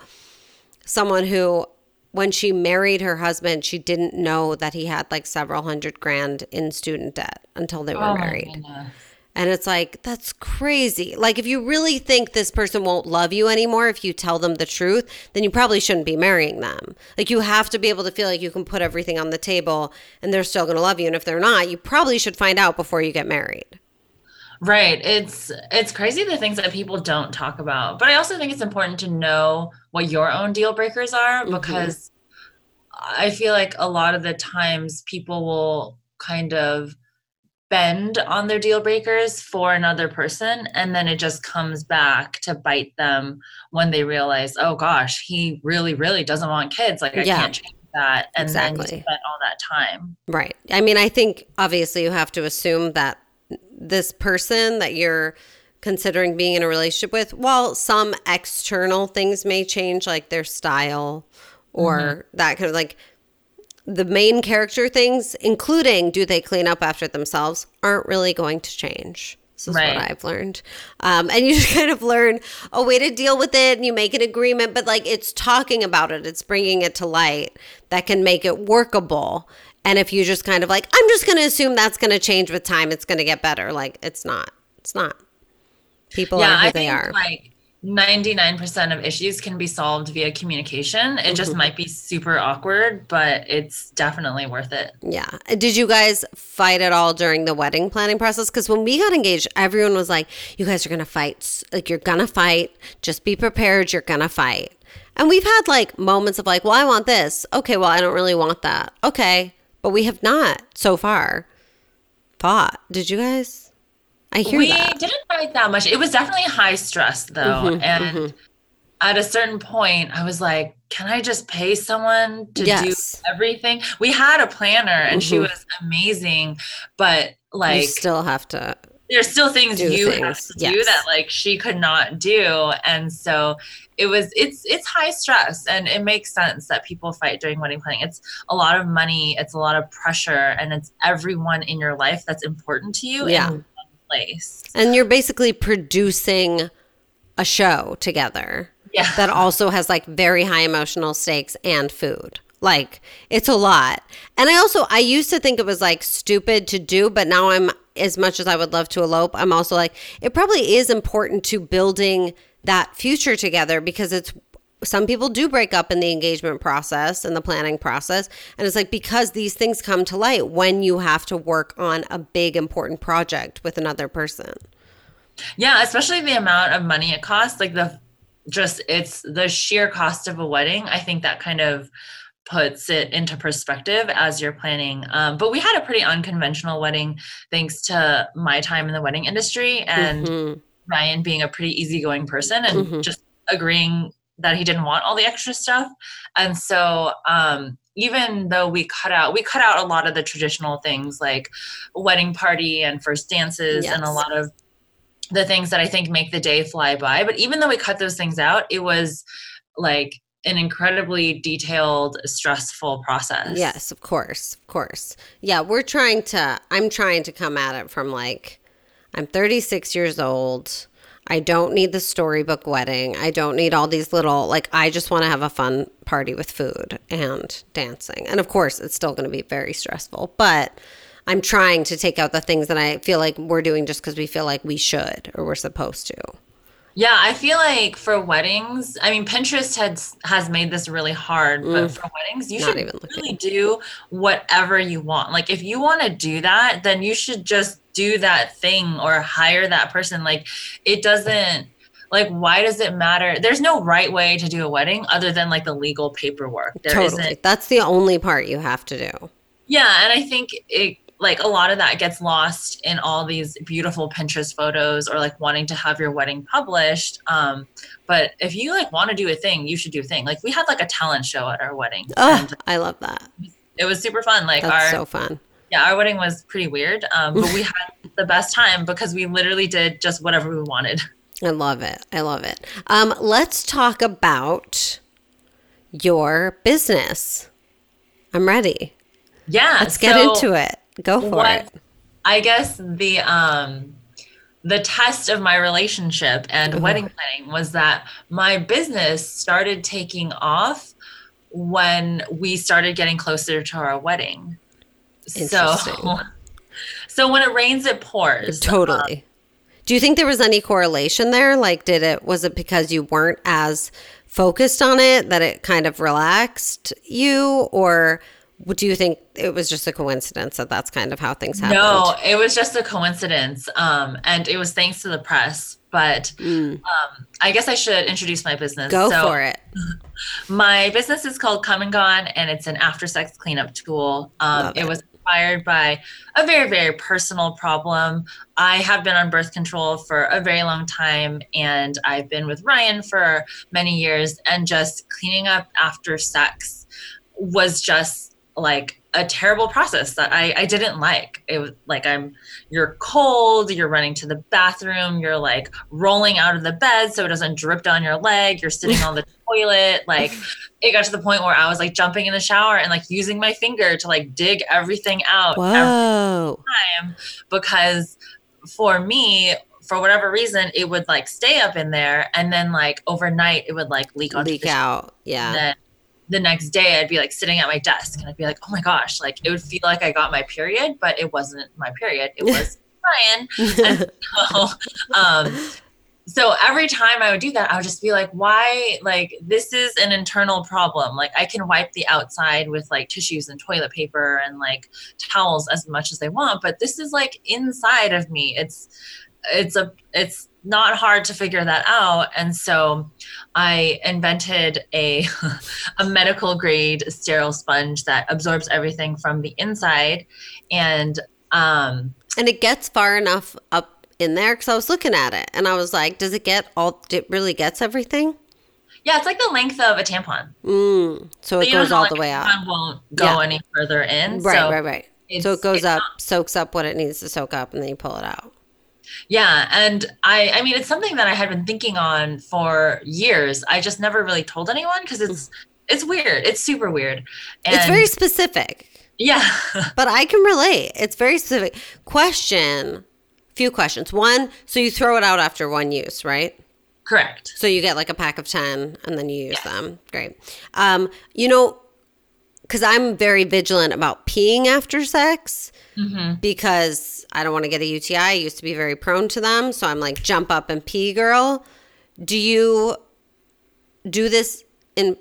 someone who when she married her husband, she didn't know that he had like several hundred grand in student debt until they were oh married. And it's like, that's crazy. Like, if you really think this person won't love you anymore if you tell them the truth, then you probably shouldn't be marrying them. Like, you have to be able to feel like you can put everything on the table and they're still going to love you. And if they're not, you probably should find out before you get married. Right. It's it's crazy the things that people don't talk about. But I also think it's important to know what your own deal breakers are mm-hmm. because. I feel like a lot of the times people will kind of bend on their deal breakers for another person and then it just comes back to bite them when they realize, "Oh gosh, he really really doesn't want kids. Like I yeah. can't change that." And exactly. then spend all that time. Right. I mean, I think obviously you have to assume that this person that you're considering being in a relationship with, while some external things may change, like their style or mm-hmm. that kind of like the main character things, including do they clean up after themselves, aren't really going to change. This is right. what I've learned. Um, and you just kind of learn a way to deal with it and you make an agreement, but like it's talking about it, it's bringing it to light that can make it workable. And if you just kind of like, I'm just going to assume that's going to change with time, it's going to get better. Like it's not. It's not. People yeah, are who I they are. Like 99% of issues can be solved via communication. It mm-hmm. just might be super awkward, but it's definitely worth it. Yeah. Did you guys fight at all during the wedding planning process? Because when we got engaged, everyone was like, you guys are going to fight. Like, you're going to fight. Just be prepared. You're going to fight. And we've had like moments of like, well, I want this. Okay, well, I don't really want that. Okay. But we have not so far fought. Did you guys? I hear we that. didn't fight that much. It was definitely high stress though. Mm-hmm, and mm-hmm. at a certain point, I was like, can I just pay someone to yes. do everything? We had a planner and mm-hmm. she was amazing, but like you still have to there's still things you things. have to yes. do that like she could not do and so it was it's it's high stress and it makes sense that people fight during wedding planning it's a lot of money it's a lot of pressure and it's everyone in your life that's important to you yeah place. And you're basically producing a show together. Yeah. That also has like very high emotional stakes and food. Like it's a lot. And I also I used to think it was like stupid to do, but now I'm as much as I would love to elope, I'm also like it probably is important to building that future together because it's some people do break up in the engagement process and the planning process. And it's like because these things come to light when you have to work on a big, important project with another person. Yeah, especially the amount of money it costs. Like the just, it's the sheer cost of a wedding. I think that kind of puts it into perspective as you're planning. Um, but we had a pretty unconventional wedding thanks to my time in the wedding industry and mm-hmm. Ryan being a pretty easygoing person and mm-hmm. just agreeing that he didn't want all the extra stuff. And so um, even though we cut out we cut out a lot of the traditional things like wedding party and first dances yes. and a lot of the things that I think make the day fly by. But even though we cut those things out, it was like an incredibly detailed, stressful process. Yes, of course. Of course. Yeah, we're trying to, I'm trying to come at it from like, I'm 36 years old. I don't need the storybook wedding. I don't need all these little, like, I just want to have a fun party with food and dancing. And of course, it's still going to be very stressful, but I'm trying to take out the things that I feel like we're doing just because we feel like we should or we're supposed to. Yeah, I feel like for weddings, I mean, Pinterest has has made this really hard, but mm, for weddings, you should even really do whatever you want. Like, if you want to do that, then you should just do that thing or hire that person. Like, it doesn't like why does it matter there's no right way to do a wedding other than like the legal paperwork there totally isn't. that's the only part you have to do yeah and i think it like a lot of that gets lost in all these beautiful Pinterest photos or like wanting to have your wedding published. Um, but if you like want to do a thing, you should do a thing. Like we had like a talent show at our wedding. Oh, I love that. It was super fun. Like That's our so fun. Yeah, our wedding was pretty weird, um, but we had the best time because we literally did just whatever we wanted. I love it. I love it. Um, let's talk about your business. I'm ready. Yeah. Let's get so, into it. Go for what, it. I guess the um the test of my relationship and mm-hmm. wedding planning was that my business started taking off when we started getting closer to our wedding. So so when it rains it pours. Totally. Um, do you think there was any correlation there? Like did it was it because you weren't as focused on it that it kind of relaxed you or do you think it was just a coincidence that that's kind of how things happened? No, it was just a coincidence. Um, and it was thanks to the press. But mm. um, I guess I should introduce my business. Go so, for it. My business is called Come and Gone, and it's an after sex cleanup tool. Um, it. it was inspired by a very, very personal problem. I have been on birth control for a very long time, and I've been with Ryan for many years, and just cleaning up after sex was just like a terrible process that I, I didn't like. It was like I'm you're cold, you're running to the bathroom, you're like rolling out of the bed so it doesn't drip down your leg, you're sitting on the toilet. Like it got to the point where I was like jumping in the shower and like using my finger to like dig everything out Whoa. every time because for me for whatever reason, it would like stay up in there, and then like overnight, it would like leak leak out. Yeah the next day I'd be like sitting at my desk and I'd be like, oh my gosh, like it would feel like I got my period, but it wasn't my period. It was Ryan. and so, um, so every time I would do that, I would just be like, why? Like, this is an internal problem. Like, I can wipe the outside with like tissues and toilet paper and like towels as much as I want, but this is like inside of me. It's, it's a, it's not hard to figure that out. And so I invented a, a medical grade sterile sponge that absorbs everything from the inside. And, um, and it gets far enough up in there because I was looking at it and I was like, does it get all, it really gets everything? Yeah, it's like the length of a tampon. Mm, so it goes all like the way out. won't go yeah. any further in. Right, so right, right. So it goes up, not- soaks up what it needs to soak up, and then you pull it out. Yeah, and I I mean it's something that I had been thinking on for years. I just never really told anyone because it's it's weird. It's super weird. And it's very specific. Yeah. but I can relate. It's very specific. Question few questions. One, so you throw it out after one use, right? Correct. So you get like a pack of 10 and then you use them. Great. Um, you know, because I'm very vigilant about peeing after sex mm-hmm. because I don't want to get a UTI. I used to be very prone to them. So I'm like, jump up and pee, girl. Do you do this in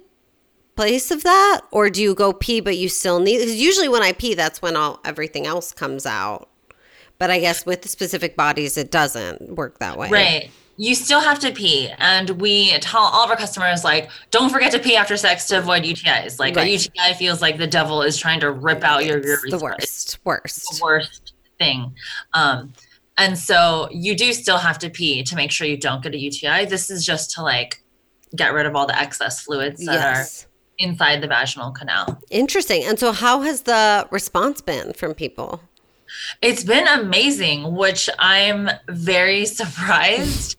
place of that? Or do you go pee, but you still need, because usually when I pee, that's when all everything else comes out. But I guess with specific bodies, it doesn't work that way. Right. You still have to pee. And we tell all of our customers, like, don't forget to pee after sex to avoid UTIs. Like, right. a UTI feels like the devil is trying to rip out your urethra. The worst. Worst. The worst thing. Um, and so you do still have to pee to make sure you don't get a UTI. This is just to like get rid of all the excess fluids that yes. are inside the vaginal canal. Interesting. And so, how has the response been from people? It's been amazing, which I'm very surprised.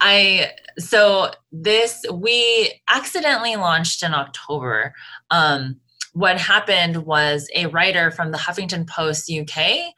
I so this we accidentally launched in October. Um, what happened was a writer from the Huffington Post UK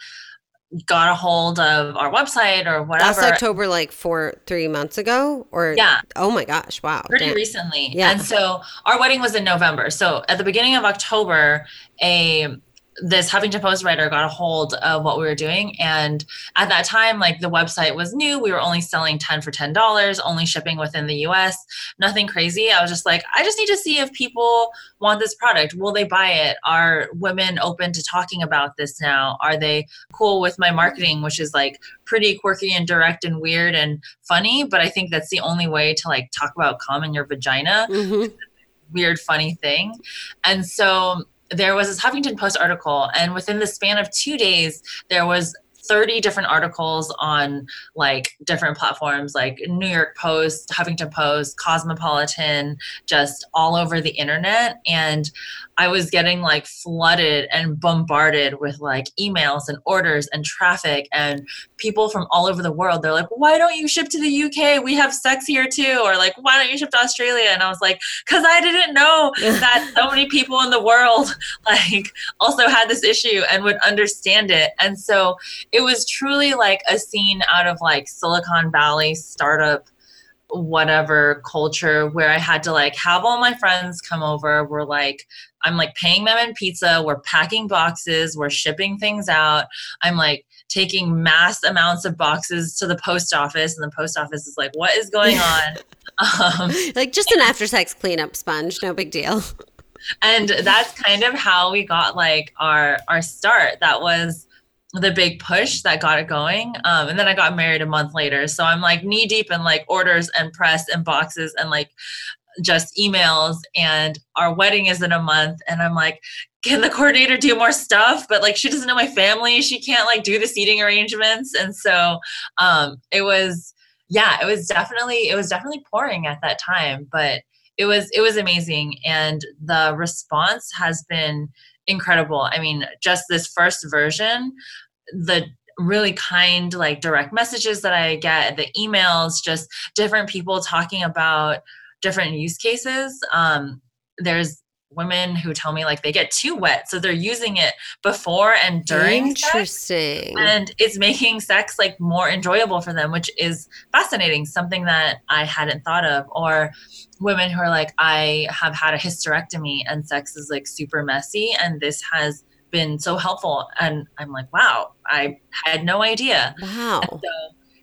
got a hold of our website or whatever. That's October, like four, three months ago, or yeah. Oh my gosh! Wow, pretty Damn. recently. Yeah. And so our wedding was in November. So at the beginning of October, a this Huffington Post writer got a hold of what we were doing. And at that time, like the website was new. We were only selling 10 for $10, only shipping within the US, nothing crazy. I was just like, I just need to see if people want this product. Will they buy it? Are women open to talking about this now? Are they cool with my marketing, which is like pretty quirky and direct and weird and funny? But I think that's the only way to like talk about cum in your vagina. Mm-hmm. Weird, funny thing. And so there was this Huffington Post article, and within the span of two days, there was 30 different articles on like different platforms like New York Post, Huffington Post, Cosmopolitan, just all over the internet. And I was getting like flooded and bombarded with like emails and orders and traffic and people from all over the world. They're like, why don't you ship to the UK? We have sex here too. Or like, why don't you ship to Australia? And I was like, because I didn't know that so many people in the world like also had this issue and would understand it. And so it was truly like a scene out of like Silicon Valley startup whatever culture where I had to like have all my friends come over. We're like, I'm like paying them in pizza. We're packing boxes. We're shipping things out. I'm like taking mass amounts of boxes to the post office, and the post office is like, what is going on? um, like just an after sex cleanup sponge, no big deal. and that's kind of how we got like our our start. That was the big push that got it going. Um, and then I got married a month later. So I'm like knee deep in like orders and press and boxes and like just emails. And our wedding is in a month. And I'm like, can the coordinator do more stuff? But like, she doesn't know my family. She can't like do the seating arrangements. And so um, it was, yeah, it was definitely, it was definitely pouring at that time. But it was, it was amazing. And the response has been, incredible. I mean, just this first version, the really kind like direct messages that I get, the emails, just different people talking about different use cases. Um, there's women who tell me like they get too wet so they're using it before and during interesting sex, and it's making sex like more enjoyable for them which is fascinating something that i hadn't thought of or women who are like, I have had a hysterectomy and sex is like super messy, and this has been so helpful. And I'm like, wow, I had no idea. Wow. so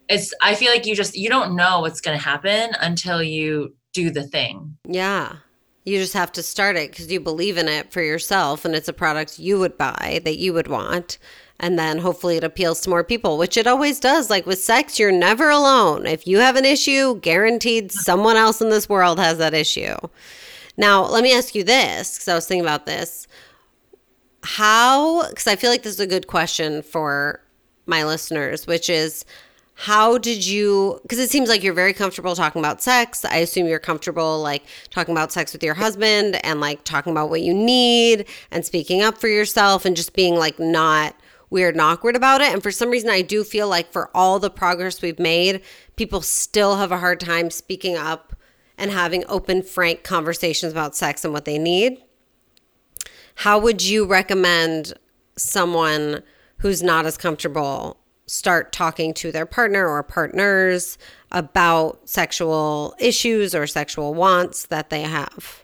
it's I feel like you just you don't know what's going to happen until you do the thing. Yeah. You just have to start it because you believe in it for yourself and it's a product you would buy that you would want. And then hopefully it appeals to more people, which it always does. Like with sex, you're never alone. If you have an issue, guaranteed someone else in this world has that issue. Now, let me ask you this because I was thinking about this. How, because I feel like this is a good question for my listeners, which is how did you because it seems like you're very comfortable talking about sex. I assume you're comfortable like talking about sex with your husband and like talking about what you need and speaking up for yourself and just being like not weird and awkward about it. And for some reason i do feel like for all the progress we've made people still have a hard time speaking up and having open frank conversations about sex and what they need. How would you recommend someone who's not as comfortable start talking to their partner or partners about sexual issues or sexual wants that they have?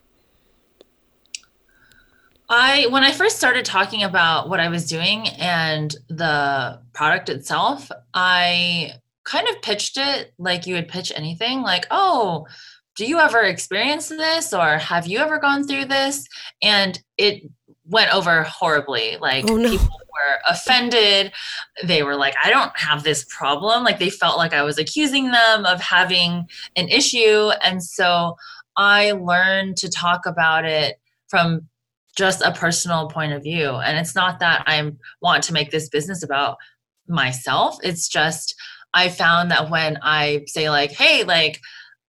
I when I first started talking about what I was doing and the product itself, I kind of pitched it like you would pitch anything like, "Oh, do you ever experience this or have you ever gone through this?" And it went over horribly. Like oh, no. people were offended. They were like, I don't have this problem. Like they felt like I was accusing them of having an issue. And so I learned to talk about it from just a personal point of view. And it's not that I want to make this business about myself. It's just I found that when I say like, hey, like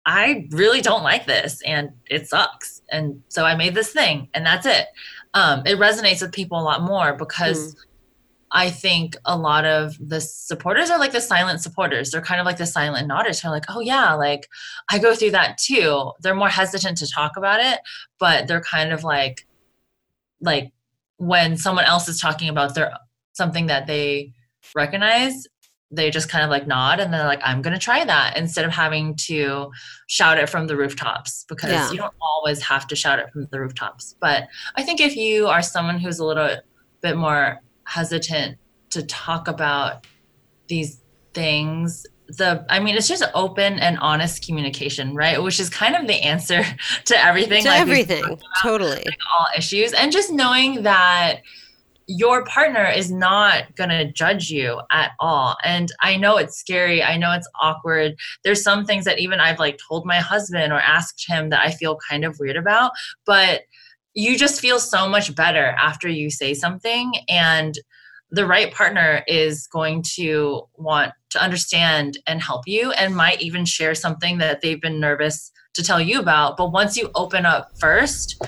I really don't like this and it sucks. And so I made this thing and that's it. Um, it resonates with people a lot more because mm. I think a lot of the supporters are like the silent supporters. They're kind of like the silent nodders. They're like, oh yeah, like I go through that too. They're more hesitant to talk about it, but they're kind of like, like when someone else is talking about their something that they recognize, they just kind of like nod and they're like, I'm gonna try that instead of having to shout it from the rooftops because yeah. you don't always have to shout it from the rooftops. But I think if you are someone who's a little bit more hesitant to talk about these things the i mean it's just open and honest communication right which is kind of the answer to everything to like everything about, totally like all issues and just knowing that your partner is not going to judge you at all. And i know it's scary i know it's awkward. There's some things that even i've like told my husband or asked him that i feel kind of weird about but you just feel so much better after you say something and the right partner is going to want to understand and help you and might even share something that they've been nervous to tell you about. But once you open up first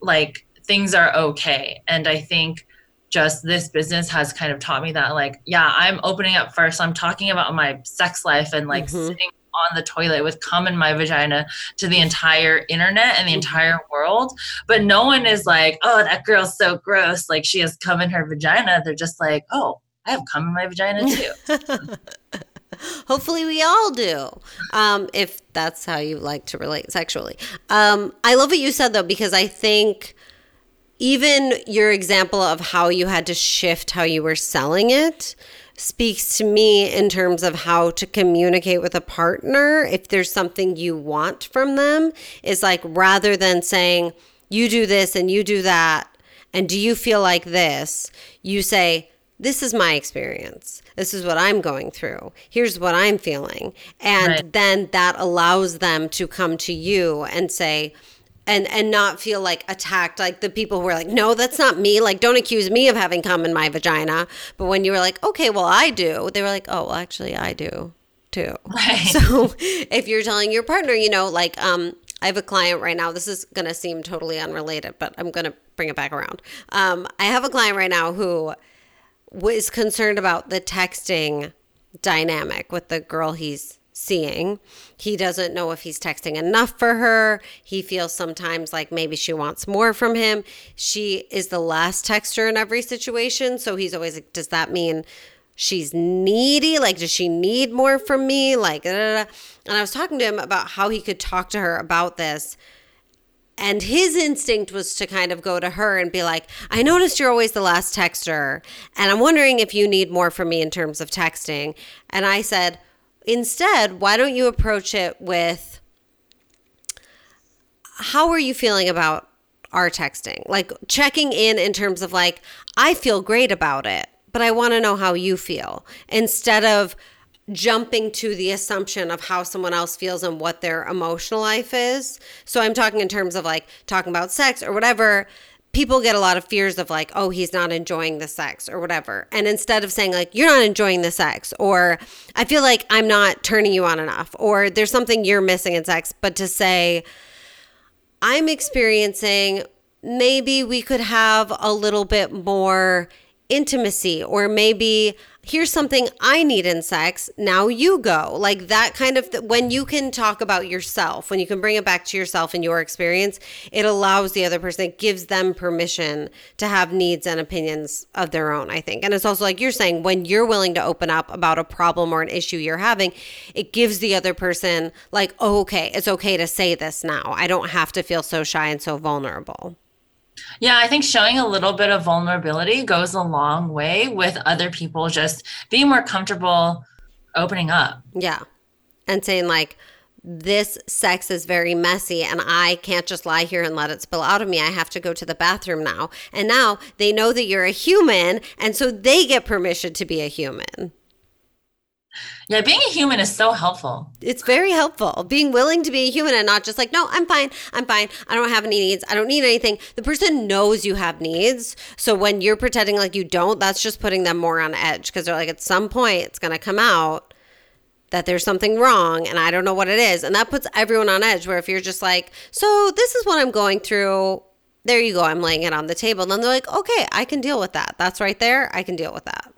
like things are okay. And i think just this business has kind of taught me that like yeah i'm opening up first i'm talking about my sex life and like mm-hmm. sitting on the toilet with cum in my vagina to the entire internet and the mm-hmm. entire world. But no one is like, oh, that girl's so gross. Like she has cum in her vagina. They're just like, oh, I have cum in my vagina too. Hopefully, we all do. Um, if that's how you like to relate sexually. Um, I love what you said though, because I think even your example of how you had to shift how you were selling it speaks to me in terms of how to communicate with a partner if there's something you want from them. Is like rather than saying you do this and you do that and do you feel like this? You say this is my experience. This is what i'm going through. Here's what i'm feeling. And right. then that allows them to come to you and say and and not feel like attacked. Like the people who are like no that's not me. Like don't accuse me of having cum in my vagina. But when you were like okay well i do they were like oh well actually i do too. Right. so if you're telling your partner you know like um i have a client right now this is going to seem totally unrelated but i'm going to bring it back around. Um i have a client right now who was concerned about the texting dynamic with the girl he's seeing. He doesn't know if he's texting enough for her. He feels sometimes like maybe she wants more from him. She is the last texter in every situation. So he's always like, does that mean she's needy? Like, does she need more from me? Like, da, da, da. and I was talking to him about how he could talk to her about this. And his instinct was to kind of go to her and be like, I noticed you're always the last texter. And I'm wondering if you need more from me in terms of texting. And I said, instead, why don't you approach it with how are you feeling about our texting? Like checking in in terms of like, I feel great about it, but I want to know how you feel instead of jumping to the assumption of how someone else feels and what their emotional life is. So I'm talking in terms of like talking about sex or whatever. People get a lot of fears of like, oh, he's not enjoying the sex or whatever. And instead of saying like, you're not enjoying the sex or I feel like I'm not turning you on enough or there's something you're missing in sex, but to say, I'm experiencing maybe we could have a little bit more intimacy or maybe here's something I need in sex. Now you go. Like that kind of th- when you can talk about yourself, when you can bring it back to yourself and your experience, it allows the other person, it gives them permission to have needs and opinions of their own, I think. And it's also like you're saying, when you're willing to open up about a problem or an issue you're having, it gives the other person, like, oh, okay, it's okay to say this now. I don't have to feel so shy and so vulnerable. Yeah, I think showing a little bit of vulnerability goes a long way with other people just being more comfortable opening up. Yeah. And saying, like, this sex is very messy and I can't just lie here and let it spill out of me. I have to go to the bathroom now. And now they know that you're a human. And so they get permission to be a human. Yeah, being a human is so helpful. It's very helpful. Being willing to be a human and not just like, no, I'm fine. I'm fine. I don't have any needs. I don't need anything. The person knows you have needs. So when you're pretending like you don't, that's just putting them more on edge because they're like, at some point, it's going to come out that there's something wrong and I don't know what it is. And that puts everyone on edge. Where if you're just like, so this is what I'm going through. There you go. I'm laying it on the table. And then they're like, okay, I can deal with that. That's right there. I can deal with that.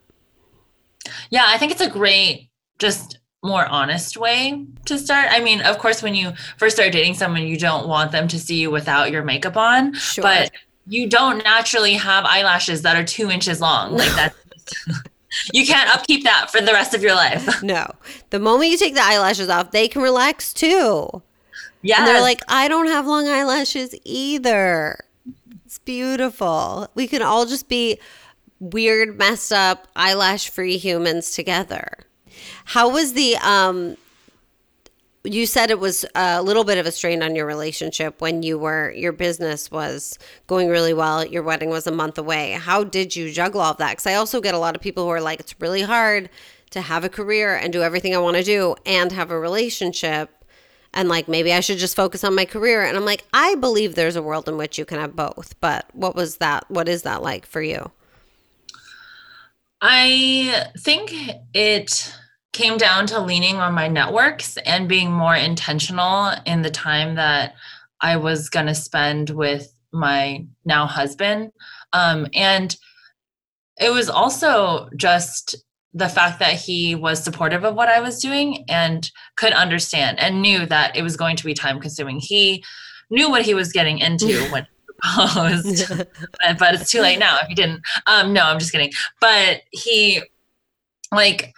Yeah, I think it's a great just more honest way to start. I mean, of course, when you first start dating someone, you don't want them to see you without your makeup on, sure. but you don't naturally have eyelashes that are two inches long. Like that. you can't upkeep that for the rest of your life. No. The moment you take the eyelashes off, they can relax too. Yeah. And they're like, I don't have long eyelashes either. It's beautiful. We can all just be weird, messed up, eyelash free humans together. How was the um you said it was a little bit of a strain on your relationship when you were your business was going really well your wedding was a month away. How did you juggle all of that? Because i also get a lot of people who are like it's really hard to have a career and do everything i want to do and have a relationship and like maybe i should just focus on my career. And i'm like i believe there's a world in which you can have both but what was that what is that like for you i think it came down to leaning on my networks and being more intentional in the time that I was going to spend with my now husband. Um, and it was also just the fact that he was supportive of what I was doing and could understand and knew that it was going to be time consuming. He knew what he was getting into when proposed, but it's too late now if he didn't. Um, no, I'm just kidding. But he, like,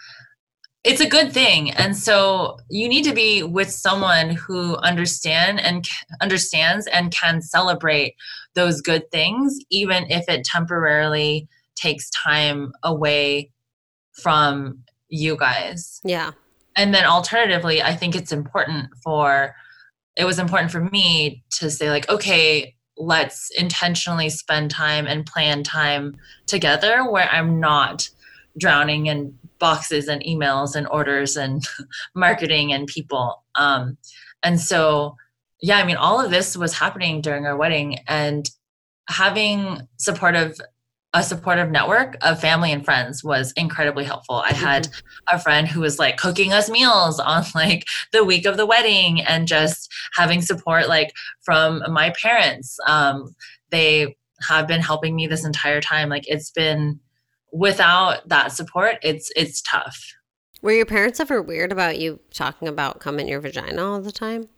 it's a good thing and so you need to be with someone who understand and understands and can celebrate those good things even if it temporarily takes time away from you guys yeah and then alternatively i think it's important for it was important for me to say like okay let's intentionally spend time and plan time together where i'm not drowning in boxes and emails and orders and marketing and people. Um, and so, yeah, I mean, all of this was happening during our wedding, and having supportive a supportive network of family and friends was incredibly helpful. I had mm-hmm. a friend who was like cooking us meals on like the week of the wedding and just having support like from my parents. Um, they have been helping me this entire time. Like it's been without that support, it's it's tough. Were your parents ever weird about you talking about cum in your vagina all the time?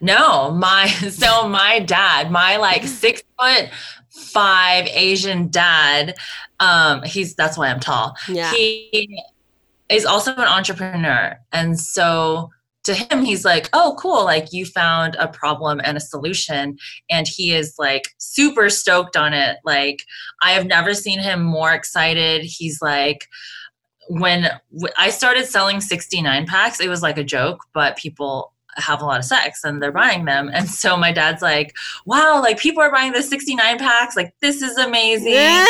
No, my so my dad, my like six foot five Asian dad, um, he's that's why I'm tall. Yeah. He is also an entrepreneur. And so to him he's like oh cool like you found a problem and a solution and he is like super stoked on it like i have never seen him more excited he's like when I started selling 69 packs, it was like a joke, but people have a lot of sex and they're buying them. And so my dad's like, wow, like people are buying the 69 packs. Like this is amazing. Yeah.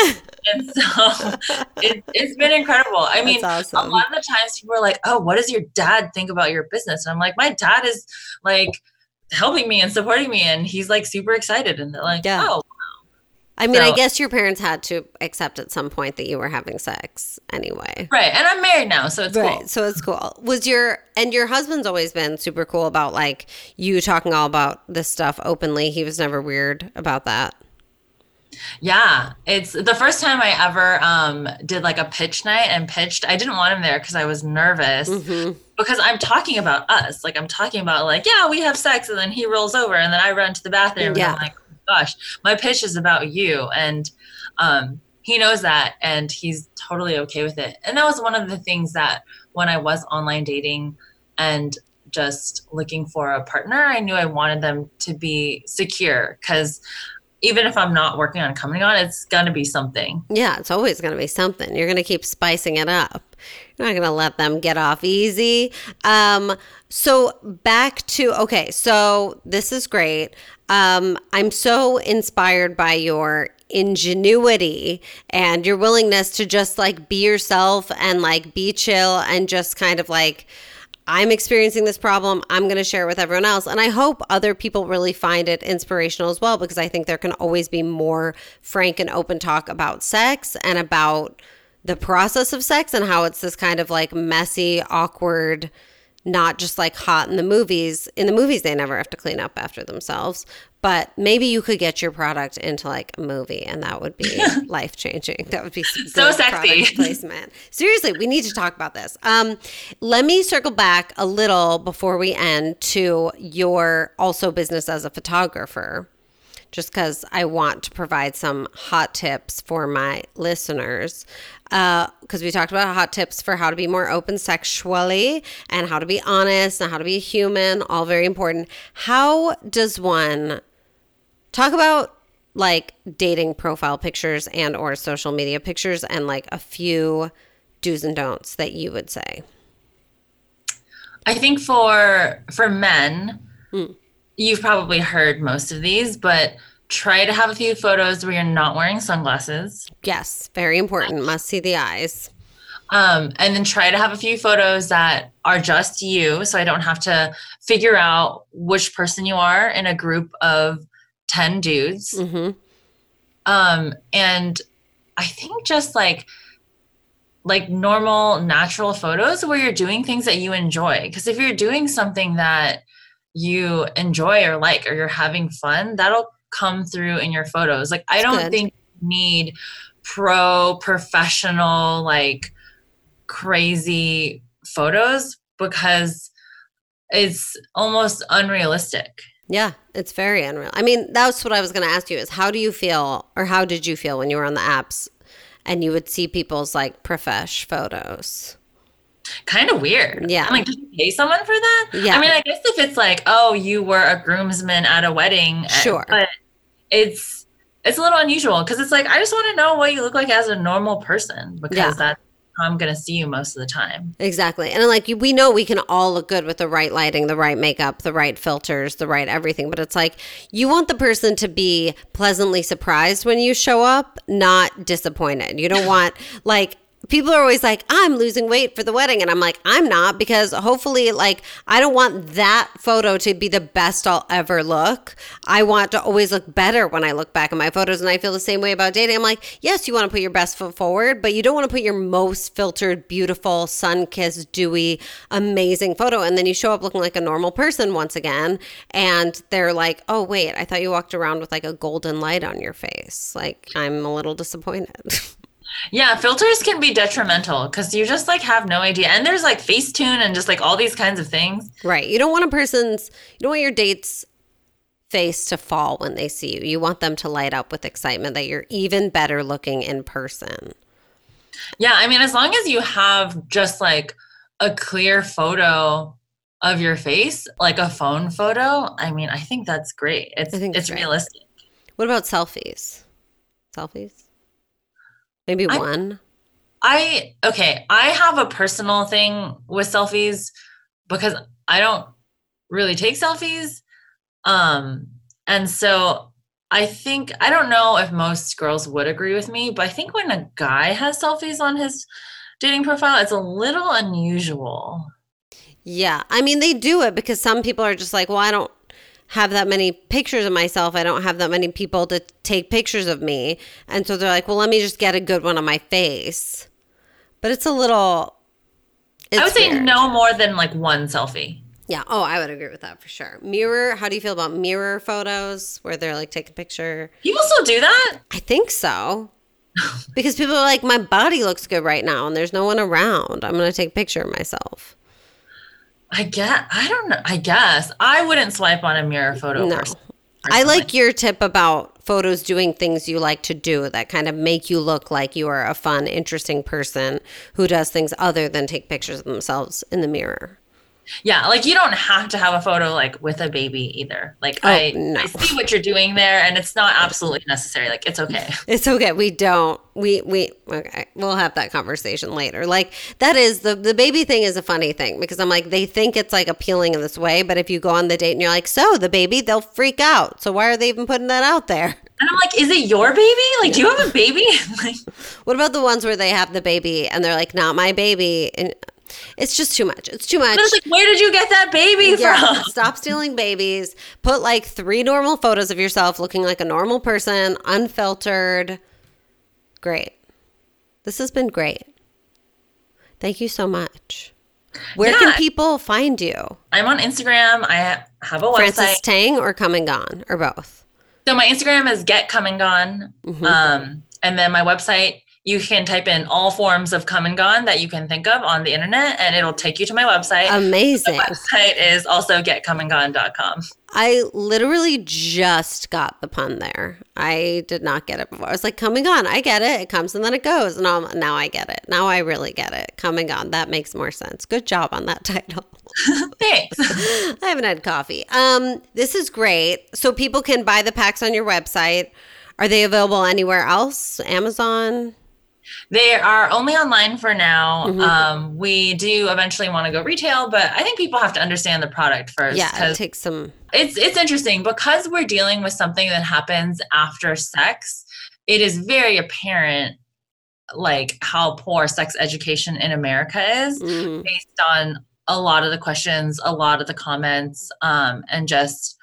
and so it, has been incredible. I mean, awesome. a lot of the times people are like, oh, what does your dad think about your business? And I'm like, my dad is like helping me and supporting me. And he's like super excited. And they're like, yeah. oh, I mean, so, I guess your parents had to accept at some point that you were having sex anyway. Right. And I'm married now, so it's right. cool. So it's cool. Was your and your husband's always been super cool about like you talking all about this stuff openly. He was never weird about that. Yeah, it's the first time I ever um, did like a pitch night and pitched. I didn't want him there because I was nervous mm-hmm. because I'm talking about us. Like I'm talking about like, yeah, we have sex, and then he rolls over, and then I run to the bathroom, yeah. and I'm like, gosh, my pitch is about you. And um, he knows that and he's totally okay with it. And that was one of the things that when I was online dating and just looking for a partner, I knew I wanted them to be secure because even if I'm not working on coming on, it's going to be something. Yeah, it's always going to be something. You're going to keep spicing it up. You're not going to let them get off easy. Um, so back to okay, so this is great. Um, I'm so inspired by your ingenuity and your willingness to just like be yourself and like be chill and just kind of like I'm experiencing this problem. I'm going to share it with everyone else. And I hope other people really find it inspirational as well, because I think there can always be more frank and open talk about sex and about the process of sex and how it's this kind of like messy, awkward, not just like hot in the movies. In the movies, they never have to clean up after themselves. But maybe you could get your product into like a movie, and that would be life changing. That would be so sexy placement. Seriously, we need to talk about this. Um, let me circle back a little before we end to your also business as a photographer just because I want to provide some hot tips for my listeners. Because uh, we talked about hot tips for how to be more open sexually and how to be honest and how to be human, all very important. How does one talk about like dating profile pictures and or social media pictures and like a few do's and don'ts that you would say? I think for for men, mm you've probably heard most of these, but try to have a few photos where you're not wearing sunglasses. Yes, very important. Must see the eyes. Um, and then try to have a few photos that are just you. So I don't have to figure out which person you are in a group of 10 dudes. Mm-hmm. Um, and I think just like, like normal natural photos where you're doing things that you enjoy because if you're doing something that you enjoy or like or you're having fun, that'll come through in your photos. Like I don't Good. think need pro professional like crazy photos because it's almost unrealistic. Yeah, it's very unreal. I mean, that's what I was going to ask you is how do you feel or how did you feel when you were on the apps and you would see people's like profesh photos? Kind of weird. Yeah. I'm like, did you pay someone for that? Yeah. I mean, I guess if it's like, oh, you were a groomsman at a wedding, eh, sure. But it's it's a little unusual because it's like I just want to know what you look like as a normal person because yeah. that's how I'm going to see you most of the time. Exactly. And like we know we can all look good with the right lighting, the right makeup, the right filters, the right everything, but it's like you want the person to be pleasantly surprised when you show up, not disappointed. You don't want like people are always like, I'm losing weight for the wedding. And I'm like, I'm not because hopefully, like, I don't want that photo to be the best I'll ever look. I want to always look better when I look back at my photos. And I feel the same way about dating. I'm like, yes, you want to put your best foot forward, but you don't want to put your most filtered, beautiful, sun kissed, dewy, amazing photo. And then you show up looking like a normal person once again. And they're like, oh, wait, I thought you walked around with like a golden light on your face. Like, I'm a little disappointed. Yeah, filters can be detrimental because you just like have no idea. And there's like Facetune and just like all these kinds of things. Right. You don't want a person's, you don't want your date's face to fall when they see you. You want them to light up with excitement that you're even better looking in person. Yeah. I mean, as long as you have just like a clear photo of your face, like a phone photo, I mean, I think that's great. It's, I think it's great. realistic. What about selfies? Selfies? Maybe I, one. I okay, I have a personal thing with selfies because I don't really take selfies. Um and so I think I don't know if most girls would agree with me, but I think when a guy has selfies on his dating profile, it's a little unusual. Yeah. I mean, they do it because some people are just like, well, I don't have that many pictures of myself. I don't have that many people to take pictures of me. And so they're like, well, let me just get a good one on my face. But it's a little. It's I would say weird. no more than like one selfie. Yeah. Oh, I would agree with that for sure. Mirror. How do you feel about mirror photos where they're like take a picture? People still do that? I think so. because people are like, my body looks good right now and there's no one around. I'm going to take a picture of myself. I get. I don't know. I guess I wouldn't swipe on a mirror photo. No. Personally. I like your tip about photos doing things you like to do that kind of make you look like you are a fun, interesting person who does things other than take pictures of themselves in the mirror. Yeah, like you don't have to have a photo like with a baby either. Like oh, I, no. I see what you're doing there, and it's not absolutely necessary. Like it's okay. It's okay. We don't. We we okay. We'll have that conversation later. Like that is the the baby thing is a funny thing because I'm like they think it's like appealing in this way, but if you go on the date and you're like, so the baby, they'll freak out. So why are they even putting that out there? And I'm like, is it your baby? Like, do you have a baby? like, what about the ones where they have the baby and they're like, not my baby? And it's just too much. It's too much. Like, where did you get that baby yeah, from? Stop stealing babies. Put like three normal photos of yourself looking like a normal person, unfiltered. Great. This has been great. Thank you so much. Where yeah. can people find you? I'm on Instagram. I have a website. Frances Tang or Come and Gone or both? So my Instagram is Get Come and Gone. Mm-hmm. Um, and then my website you can type in all forms of come and gone that you can think of on the internet and it'll take you to my website. Amazing. The website is also getcomeandgone.com. I literally just got the pun there. I did not get it before. I was like, come and gone. I get it. It comes and then it goes. And now, now I get it. Now I really get it. Come and gone. That makes more sense. Good job on that title. Thanks. I haven't had coffee. Um, this is great. So people can buy the packs on your website. Are they available anywhere else? Amazon? They are only online for now. Mm-hmm. Um, we do eventually want to go retail, but I think people have to understand the product first. Yeah, it takes some. It's it's interesting because we're dealing with something that happens after sex. It is very apparent, like how poor sex education in America is, mm-hmm. based on a lot of the questions, a lot of the comments, um, and just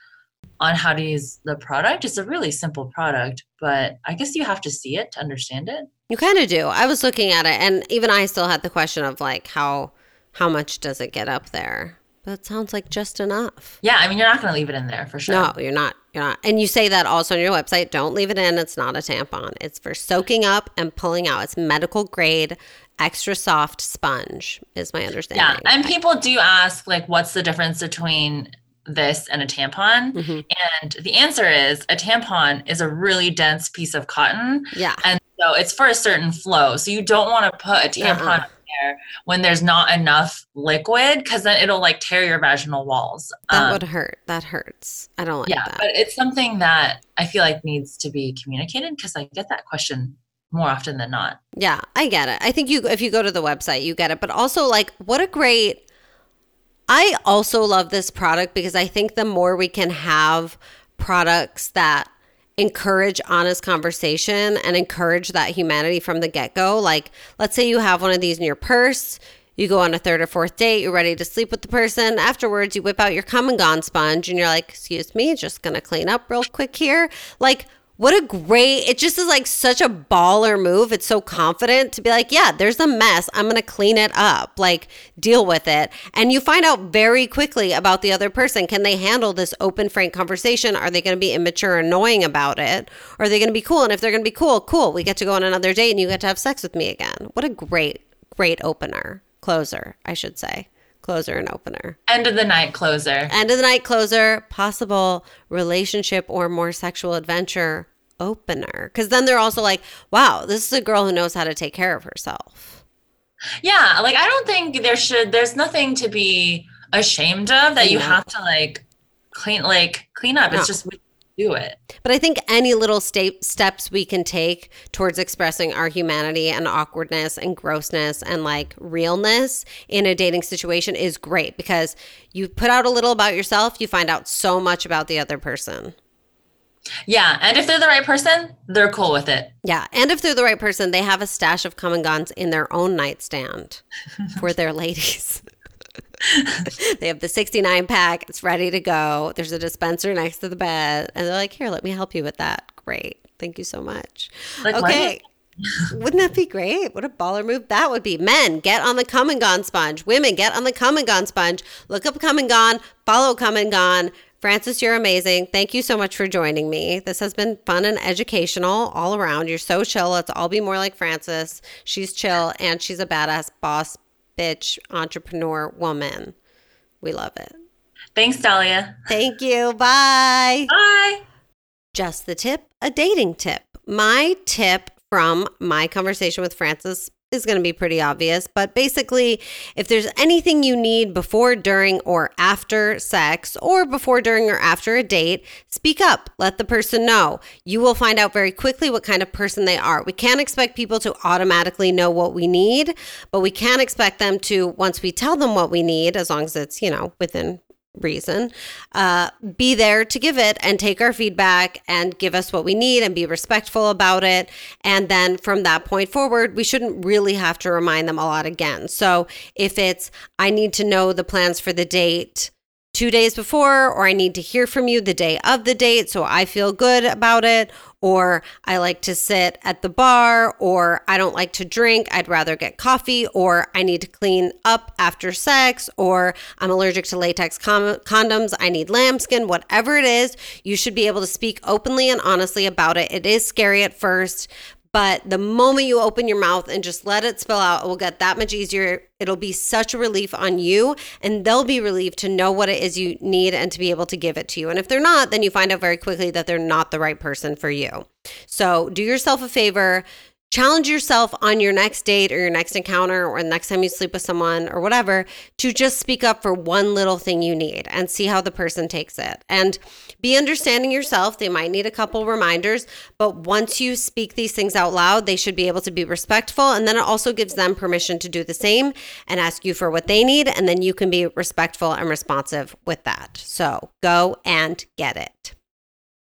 on how to use the product. It's a really simple product, but I guess you have to see it to understand it. You kind of do. I was looking at it and even I still had the question of like how how much does it get up there? But it sounds like just enough. Yeah, I mean you're not going to leave it in there for sure. No, you're not. You're not. And you say that also on your website, don't leave it in. It's not a tampon. It's for soaking up and pulling out. It's medical grade extra soft sponge is my understanding. Yeah, and people do ask like what's the difference between this and a tampon? Mm-hmm. And the answer is a tampon is a really dense piece of cotton. Yeah. And so it's for a certain flow. So you don't want to put a tampon uh-uh. there when there's not enough liquid because then it'll like tear your vaginal walls. That um, would hurt. That hurts. I don't like yeah, that. But it's something that I feel like needs to be communicated because I get that question more often than not. Yeah, I get it. I think you if you go to the website, you get it. But also like what a great I also love this product because I think the more we can have products that encourage honest conversation and encourage that humanity from the get go, like let's say you have one of these in your purse, you go on a third or fourth date, you're ready to sleep with the person. Afterwards, you whip out your come and gone sponge and you're like, excuse me, just gonna clean up real quick here. Like, what a great, it just is like such a baller move. It's so confident to be like, yeah, there's a mess. I'm to clean it up, like deal with it. And you find out very quickly about the other person. Can they handle this open, frank conversation? Are they to be immature, annoying about it? Or are they to be cool? And if they're to be cool, cool. We get to go on another date and you get to have sex with me again. What a great, great opener, closer, I should say closer and opener. End of the night closer. End of the night closer, possible relationship or more sexual adventure opener. Because then they're also like, wow, this is a girl who knows how to take care of herself. Yeah. Like, I don't think there should, there's nothing to be ashamed of that you have to like clean, like clean up. No. It's just, do it. But I think any little sta- steps we can take towards expressing our humanity and awkwardness and grossness and like realness in a dating situation is great because you put out a little about yourself, you find out so much about the other person. Yeah. And if they're the right person, they're cool with it. Yeah. And if they're the right person, they have a stash of come and in their own nightstand for their ladies. they have the 69 pack. It's ready to go. There's a dispenser next to the bed. And they're like, here, let me help you with that. Great. Thank you so much. Like, okay. Wouldn't that be great? What a baller move that would be. Men, get on the come and gone sponge. Women, get on the come and gone sponge. Look up come and gone, follow come and gone. Frances, you're amazing. Thank you so much for joining me. This has been fun and educational all around. You're so chill. Let's all be more like Frances. She's chill and she's a badass boss bitch entrepreneur woman. We love it. Thanks, Dahlia. Thank you. Bye. Bye. Just the tip, a dating tip. My tip from my conversation with Frances is going to be pretty obvious, but basically, if there's anything you need before, during, or after sex, or before, during, or after a date, speak up. Let the person know. You will find out very quickly what kind of person they are. We can't expect people to automatically know what we need, but we can expect them to, once we tell them what we need, as long as it's, you know, within reason, uh, be there to give it and take our feedback and give us what we need and be respectful about it. And then from that point forward, we shouldn't really have to remind them a lot again. So if it's, I need to know the plans for the date two days before, or I need to hear from you the day of the date so I feel good about it, or I like to sit at the bar, or I don't like to drink, I'd rather get coffee, or I need to clean up after sex, or I'm allergic to latex com- condoms, I need lambskin, whatever it is, you should be able to speak openly and honestly about it. It is scary at first, but the moment you open your mouth and just let it spill out, it will get that much easier. It'll be such a relief on you, and they'll be relieved to know what it is you need and to be able to give it to you. And if they're not, then you find out very quickly that they're not the right person for you. So do yourself a favor challenge yourself on your next date or your next encounter or the next time you sleep with someone or whatever to just speak up for one little thing you need and see how the person takes it. And be understanding yourself. They might need a couple reminders, but once you speak these things out loud, they should be able to be respectful. And then it also gives them permission to do the same and ask you for what they need. And then you can be respectful and responsive with that. So go and get it.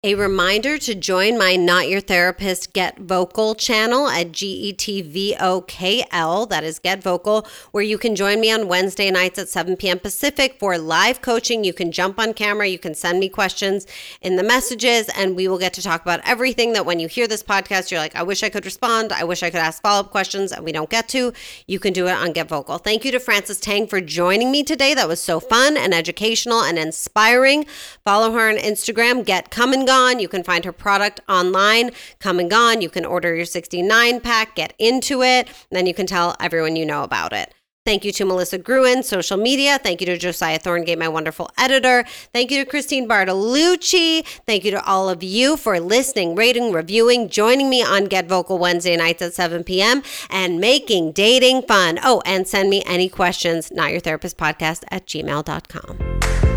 A reminder to join my Not Your Therapist Get Vokl channel at G E T V O K L. That is Get Vokl, where you can join me on Wednesday nights at 7 p.m. Pacific for live coaching. You can jump on camera, you can send me questions in the messages, and we will get to talk about everything that when you hear this podcast, you're like, I wish I could respond. I wish I could ask follow up questions, and we don't get to. You can do it on Get Vokl. Thank you to Frances Tang for joining me today. That was so fun and educational and inspiring. Follow her on Instagram, Get Come and Go Gone. You can find her product online, Come and Gone. You can order your 69 pack, get into it, then you can tell everyone you know about it. Thank you to Melissa Gruen, social media. Thank you to Josiah Thorngate, my wonderful editor. Thank you to Christine Bartolucci. Thank you to all of you for listening, rating, reviewing, joining me on Get Vokl Wednesday nights at 7 p.m. and making dating fun. Oh, and send me any questions, not your therapist podcast at gmail.com.